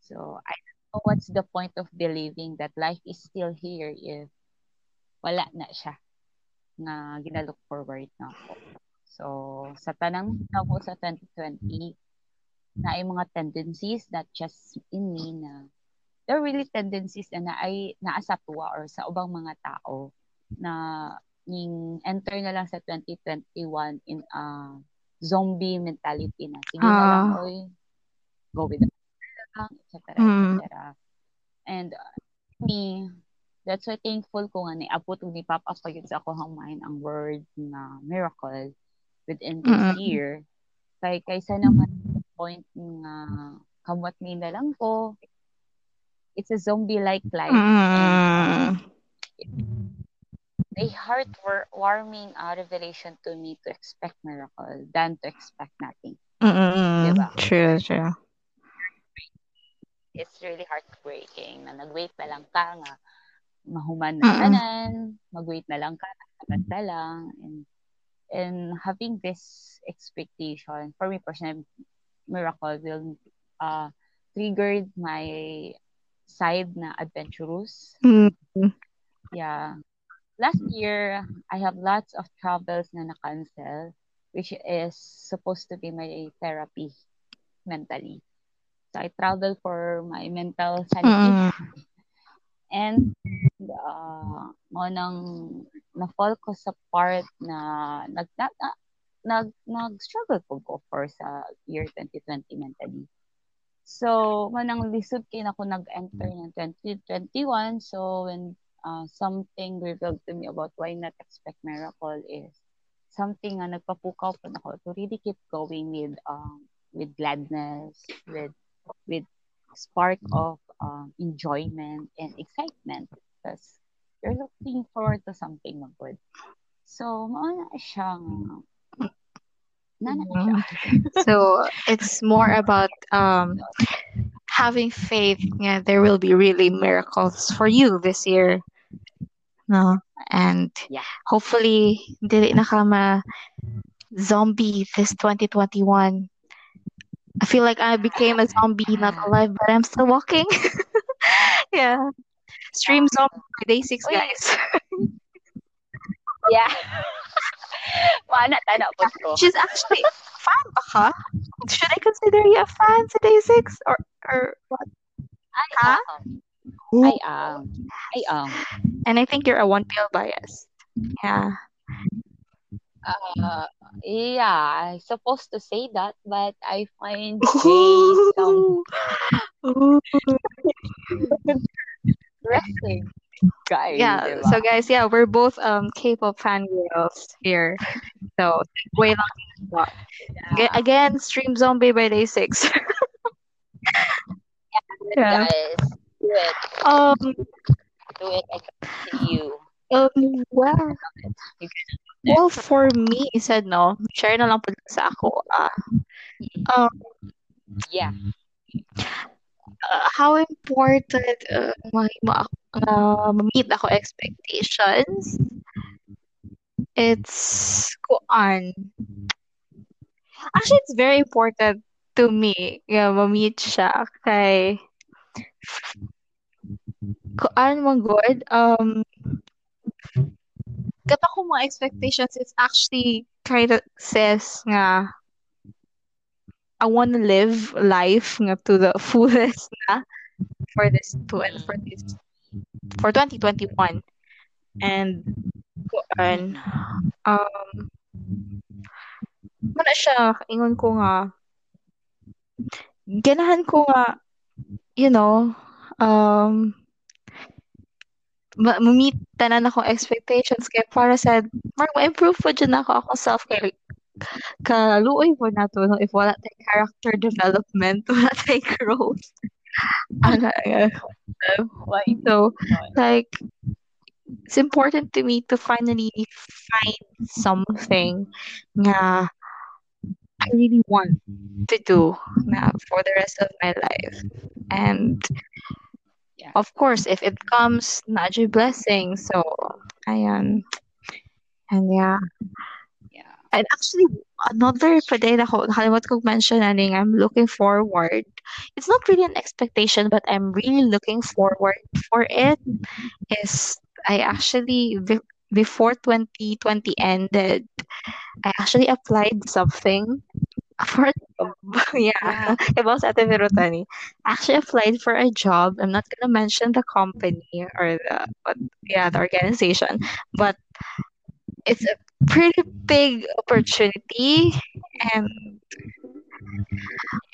B: so I don't know what's the point of believing that life is still here if wala na siya nga ginalook forward na ako so sa tanang nabo sa 2020 na ay mga tendencies not just in me na there are really tendencies na, na ay naa sa tuwa or sa ubang mga tao na ning enter na lang sa 2021 in a zombie mentality na sige na lang
A: Ah.
B: oy go with the lang etc
A: Mm.
B: etc and uh, me that's why thankful ko nga ni abot ug ni up pa gyud sa akong mind ang word na miracle within this
A: Mm.
B: year kay kaysa naman point nga kamot ni na lang ko it's a zombie like life
A: Mm.
B: a heartwarming uh, revelation to me to expect miracle than to expect nothing
A: Mm.
B: Diba?
A: True, true.
B: it's really heartbreaking na nag-wait na lang ka nga mahuman na
A: Mm-mm.
B: tanan mag-wait na lang ka sabat na lang and and having this expectation for me personally miracle will uh triggered my side na adventurous
A: Mm.
B: yeah last year I have lots of travels na na-cancel which is supposed to be my therapy mentally so I travel for my mental sanity
A: Mm.
B: and uh, mo nang na-fall ko sa part na nag na, na- nag nag-struggle po ko for sa year 2020 mentally. So, manang lisod kay ako nag-enter ng 2021. So, when uh, something revealed to me about why not expect miracle is something nga nagpapukaw po ako to really keep going with um with gladness, with with spark of um, enjoyment and excitement because you're looking forward to something na good. So, mao na siyang na na siya.
A: So it's more about um having faith yeah there will be really miracles for you this year. No. And
B: Yeah.
A: hopefully dili na ka ma zombie this 2021. I feel like I became a zombie, not alive, but I'm still walking. yeah. Stream zombie by DAY6,
B: Uy.
A: guys.
B: Yeah. Mana tana po ko.
A: She's actually fan ba ka? Should I consider you a fan sa DAY6? Or, or what?
B: I
A: Ha?
B: am. I am. I am.
A: And I think you're a Wonpil bias. Yeah.
B: Uh, yeah, I'm supposed to say that, but I find Jae some wrestling guy.
A: Yeah,
B: diba?
A: so guys, yeah, we're both um K-pop fangirls here. So way long yeah. again, stream Zombie by DAY6.
B: yeah, guys, do it.
A: Um,
B: do it. I can see you.
A: Um, well, well, for me, said no. Share na lang po sa ako. Uh, um,
B: yeah.
A: Uh, how important uh, ma, uh, meet ako expectations? It's kuan. Actually, it's very important to me yeah, ma-meet siya kay kuan man good um kata ko mga expectations it's actually kind of says nga I want to live life nga to the fullest na for this to and for this for 2021 and um Muna siya. Ingon ko nga. Ganahan ko nga you know um ma-meet tanan ako expectations. Kay para sa mar ma-improve po dyan ako ako self kay kaluoy po na to no? If wala tay character development wala tay growth ano so like it's important to me to finally find something nga I really want to do na for the rest of my life. And yeah. of course, if it comes, naji blessing. So, ayan. And yeah. And actually, another today na ko, nakalimutan kong mention I'm looking forward. It's not really an expectation, but I'm really looking forward for it. Is I actually before 2020 ended, I actually applied something for yeah, yeah. about sa Ate Virutani. Actually applied for a job. I'm not gonna mention the company or the but yeah, the organization, but it's a pretty big opportunity and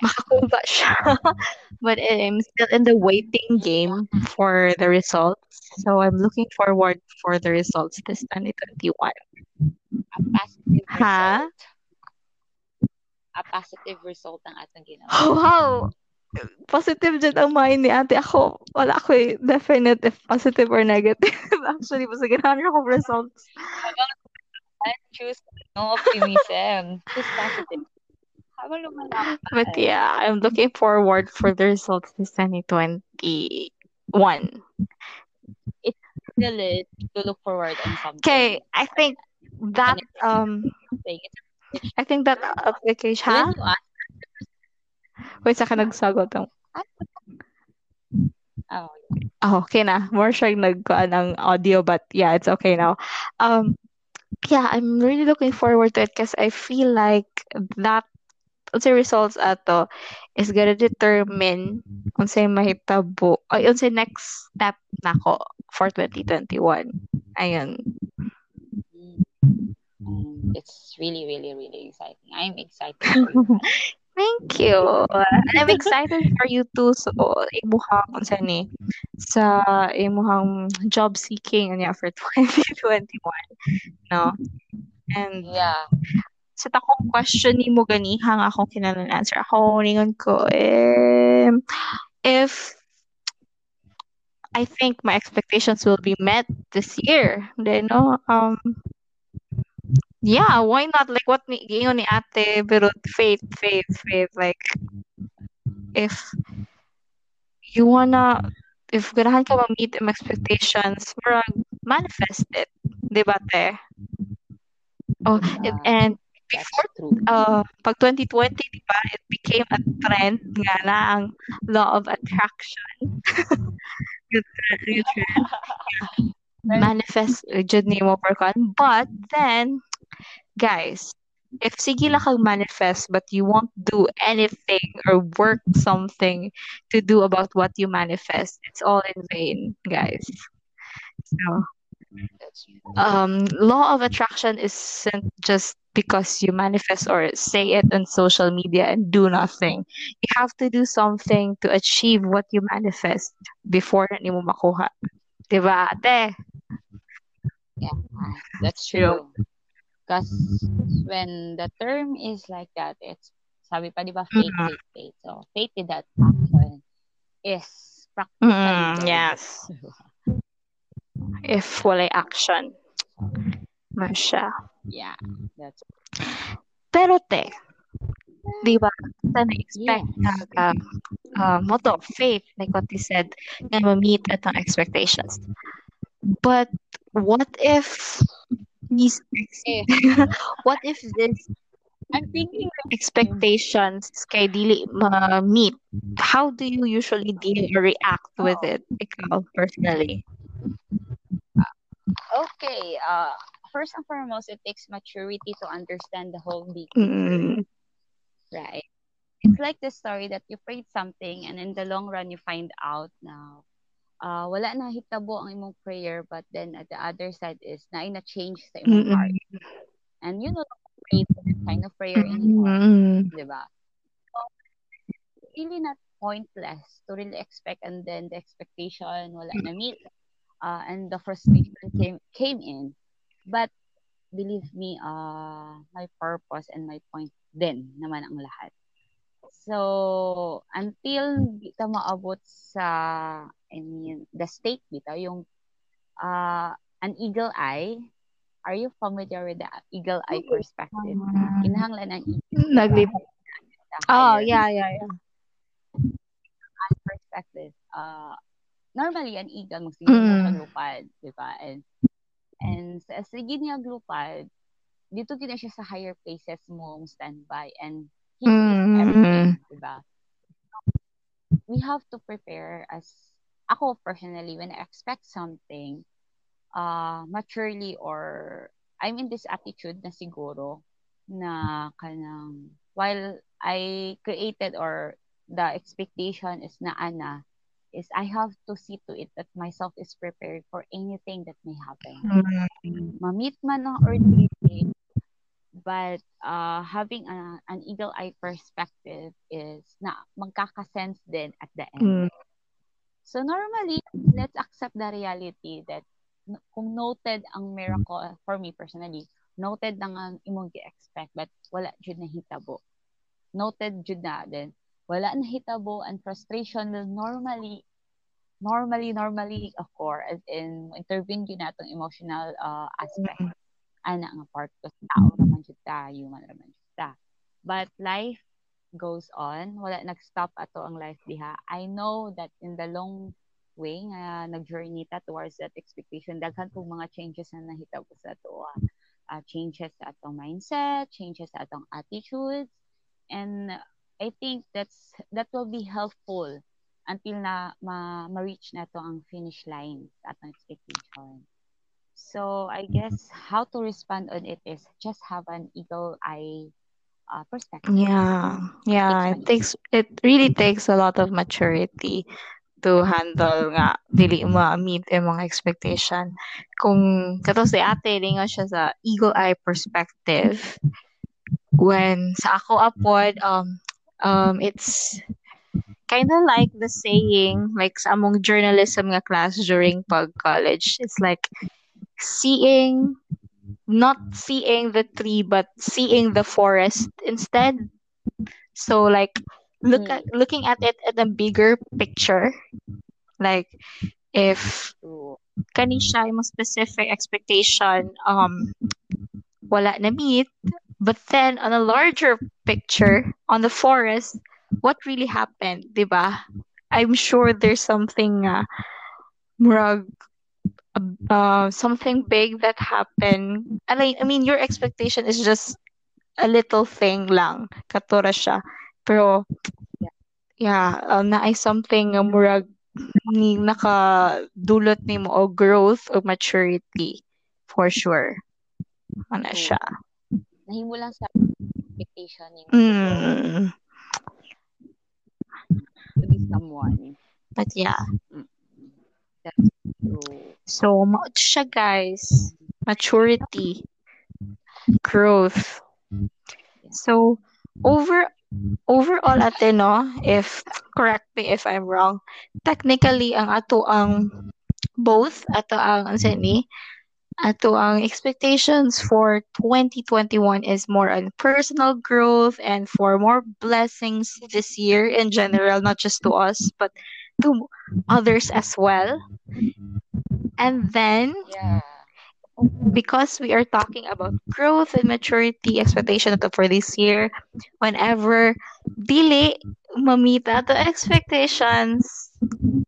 A: makakuha siya. but I'm still in the waiting game for the results. So I'm looking forward for the results this 2021.
B: A positive
A: ha?
B: result. A positive result ang atong ginawa.
A: Oh, wow! Positive dyan ang mind ni ate. Ako, wala ako eh, definite if positive or negative. Actually, basta ganahan ako results.
B: choose no optimism. choose positive.
A: But yeah, I'm looking forward for the results this 2021.
B: It's still to look forward on something.
A: Okay, I think that um I think that application ha? Wait, sa ka nagsagot ang
B: Oh,
A: oh, okay na. More siyang nagkuan ng audio but yeah, it's okay now. Um yeah, I'm really looking forward to it because I feel like that unsay results ato is gonna determine unsay mahitabo ay unsay next step nako for 2021 ayun
B: it's really really really exciting i'm excited
A: Thank you. I'm excited for you too. So, imuhang unsa ni sa imuhang job seeking niya for 2021. No? And
B: yeah
A: sa takong question ni mo gani hang ako kinalan answer ako ningon ko eh, if I think my expectations will be met this year then no um yeah why not like what ni giingon ni ate pero faith faith faith like if you wanna if ganahan ka ma-meet yung expectations parang manifest it. Di ba te? Oh and, and before uh pag 2020 di ba it became a trend nga na ang law of attraction. Manifest jud nimo per but then guys if sige lang kag manifest but you won't do anything or work something to do about what you manifest it's all in vain guys so um law of attraction isn't just because you manifest or say it on social media and do nothing. You have to do something to achieve what you manifest before na mo makuha. Diba, ate?
B: Yeah, that's true. Because when the term is like that, it's, sabi pa, di ba, faith, mm-hmm. faith, faith. So, faith in that action is practically mm,
A: Yes. If wala action. Masya.
B: Yeah, that's
A: Pero te, di ba, sa na-expect yes. na uh, uh, motto of faith, like what you said, na ma-meet atong expectations. But what if these eh. what if this
B: I'm thinking
A: expectations kay dili ma-meet? How do you usually deal or react with it, ikaw, personally?
B: Okay, uh, first and foremost, it takes maturity to understand the whole big. Mm. Right. It's like the story that you prayed something and in the long run you find out now uh, wala na hitabo ang imong prayer but then at the other side is na na change sa imong mm-hmm. heart. And you know pray that kind of prayer anymore. Mm-hmm. Diba? So, really not pointless to really expect and then the expectation wala na meet uh, and the frustration came came in but believe me uh my purpose and my point then naman ang lahat So, until kita maabot sa, I mean, the state dito, yung uh, an eagle eye, are you familiar with the eagle eye perspective? Kinahanglan ng eagle.
A: Naglipat. Oh, yeah, yeah, yeah.
B: Eye perspective. Uh, normally, an eagle, magsigil mm. sa lupad, di ba? And, and sa sige niya glupad, dito gina siya sa higher places mo standby and He mm-hmm. everything, diba? We have to prepare as ako personally when I expect something uh maturely or I'm in this attitude na siguro na kanang while I created or the expectation is na ana is I have to see to it that myself is prepared for anything that may happen. Mm-hmm. Ma-meet man ng or but uh, having a, an eagle eye perspective is na magkakasense din at the end. Mm. So normally, let's accept the reality that kung noted ang miracle, for me personally, noted na nga imong gi-expect but wala jud na hitabo. Noted jud na then wala and frustration will normally normally normally occur as in intervene yun natong emotional uh, aspect. Mm-hmm ana nga part ko sa tao ta human raman jud ta but life goes on. Wala nag-stop ato ang life diha. I know that in the long way nga nag-journey ta towards that expectation daghan pong mga changes na nahitabo sa ato uh, changes sa atong mindset changes sa atong attitudes. And I think that's that will be helpful until na ma, ma-reach na to ang finish line sa atong expectation. So I guess how to respond on it is just have an eagle eye uh, perspective.
A: Yeah, yeah. It takes it really takes a lot of maturity to handle nga dili ma-meet yung mga expectation. Kung kato si ate, lingon siya sa eagle eye perspective. When sa ako upward, um, um, it's kind of like the saying, like sa among journalism nga class during pag-college. It's like, seeing not seeing the tree but seeing the forest instead. So like look at looking at it at a bigger picture. Like if kani siya yung specific expectation um wala na meet but then on a larger picture on the forest what really happened diba i'm sure there's something uh, murag uh, something big that happened. I mean, I mean, your expectation is just a little thing lang. Katura siya. Pero, yeah, uh, na ay something uh, murag ni nakadulot ni mo o growth o maturity for sure. Ano siya.
B: Nahimo lang sa expectation ni
A: mm.
B: to be someone.
A: But yeah.
B: Mm. That's.
A: So, much siya guys. Maturity. Growth. So, over overall ate no, if correct me if I'm wrong, technically ang ato ang both ato ang ano ni ato ang expectations for 2021 is more on personal growth and for more blessings this year in general, not just to us, but to others as well. And then,
B: yeah.
A: because we are talking about growth and maturity expectation for this year, whenever dili mamita the expectations,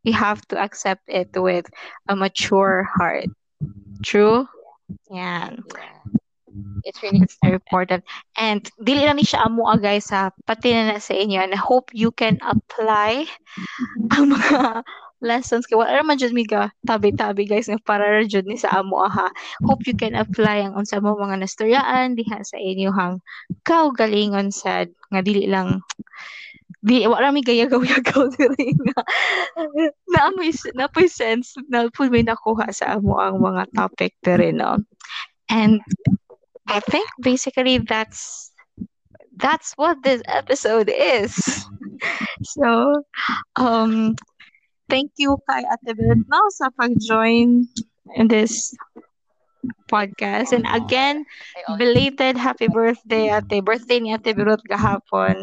A: we have to accept it with a mature heart. True? Yan.
B: Yeah. It's really
A: It's very important. And dili lang ni siya amo ah, guys ha, pati na, na sa inyo. And I hope you can apply ang mga lessons. Kay wala man jud mi ga tabi-tabi guys nga para jud ni sa amo aha hope you can apply ang unsa mo mga nastoryaan diha sa inyong kaugalingon sad nga dili lang di wala mi gaya gaw-gaw diri nga. Na may na may sense na po may nakuha sa amo ang mga topic diri no. And I think basically that's that's what this episode is so um thank you kay Ate Beth no sa pag-join in this podcast. And again, belated happy birthday, Ate. Birthday ni Ate Berot kahapon.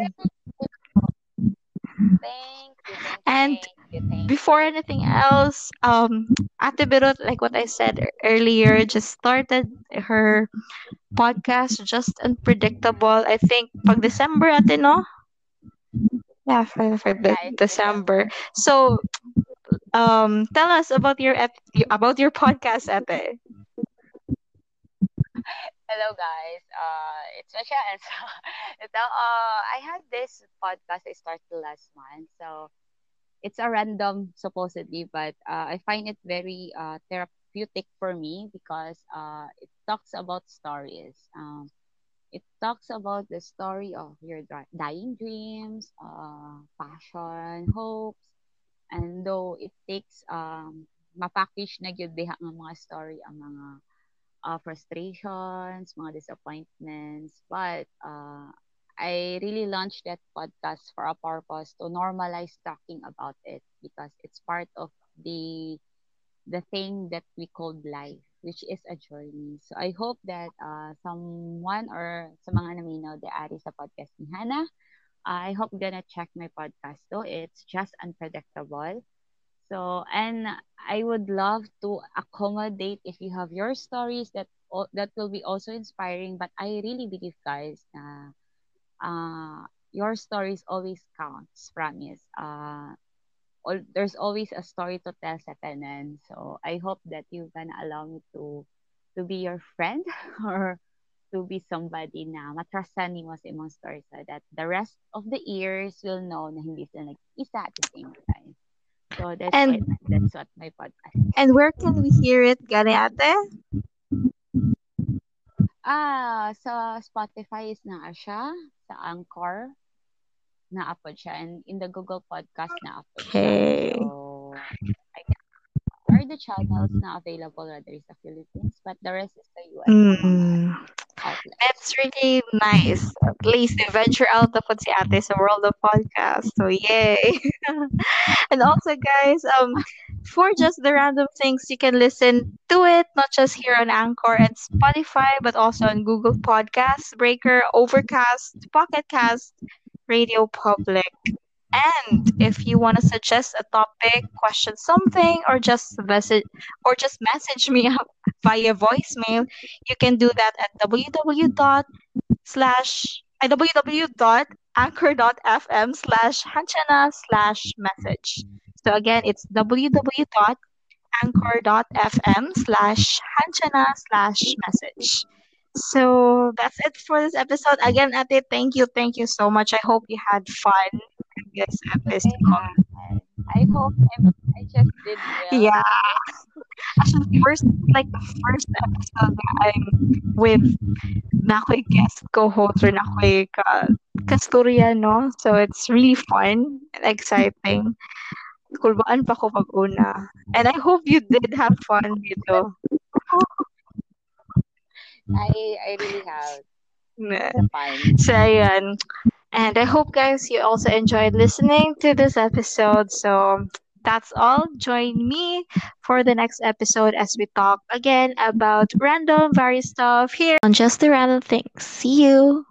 B: Thank you.
A: And
B: you,
A: before anything else, um, Ate Berot, like what I said earlier, just started her podcast, Just Unpredictable. I think pag December, Ate, no? Yeah, for, for the
B: Yeah,
A: December. So, um, tell us about your ep- about your podcast, Ate.
B: Hello guys, uh, it's Michelle. And so, ito, uh, I had this podcast I started last month. So, it's a random supposedly, but uh, I find it very uh, therapeutic for me because uh, it talks about stories. Um, it talks about the story of your dying dreams, uh, passion, hopes, and though it takes um, mapackage na gyud diha nga mga story ang mga uh, frustrations, mga disappointments, but uh, I really launched that podcast for a purpose to normalize talking about it because it's part of the the thing that we call life, which is a journey. So I hope that uh, someone or sa mga naminaw de ari sa podcast ni Hannah, I hope you're gonna check my podcast though. It's just unpredictable. So and I would love to accommodate if you have your stories that that will be also inspiring. But I really believe, guys, na uh, your stories always counts. Promise. Uh, all, there's always a story to tell sa tanan. So I hope that you can allow me to to be your friend or to be somebody na matrustan ni mo sa imong story so that the rest of the ears will know na hindi sila nag-isa at the same time. So that's and, what, that's what my podcast is.
A: And where can we hear it, gani ate?
B: Ah, sa Spotify is na siya, sa Anchor na upload siya and in the Google Podcast na upload
A: okay.
B: siya. So I are the channels na available rather is the Philippines, but the rest is the US.
A: Mm. That's really nice. At least they venture out of si ate sa world of podcast. So yay. and also guys, um for just the random things you can listen to it not just here on Anchor and Spotify but also on Google Podcasts, Breaker, Overcast, Pocket Cast, Radio Public. And if you want to suggest a topic, question something, or just message or just message me via voicemail, you can do that at www slash www.anchor.fm slash hanchana slash message. So again, it's www.anchor.fm slash hanchana slash message. So that's it for this episode. Again, Ate, thank you, thank you so much. I hope you had fun in this episode.
B: I hope I just did well.
A: Yeah. Actually, first, like the first episode that I'm with nakoy guest co-host or nakoy ka kasturya, no? So it's really fun and exciting. kulbaan pa ko mag-una. And I hope you did have fun dito.
B: I, I really have fun.
A: So, ayan. And I hope, guys, you also enjoyed listening to this episode. So, that's all. Join me for the next episode as we talk again about random, various stuff here on Just the Random Things. See you.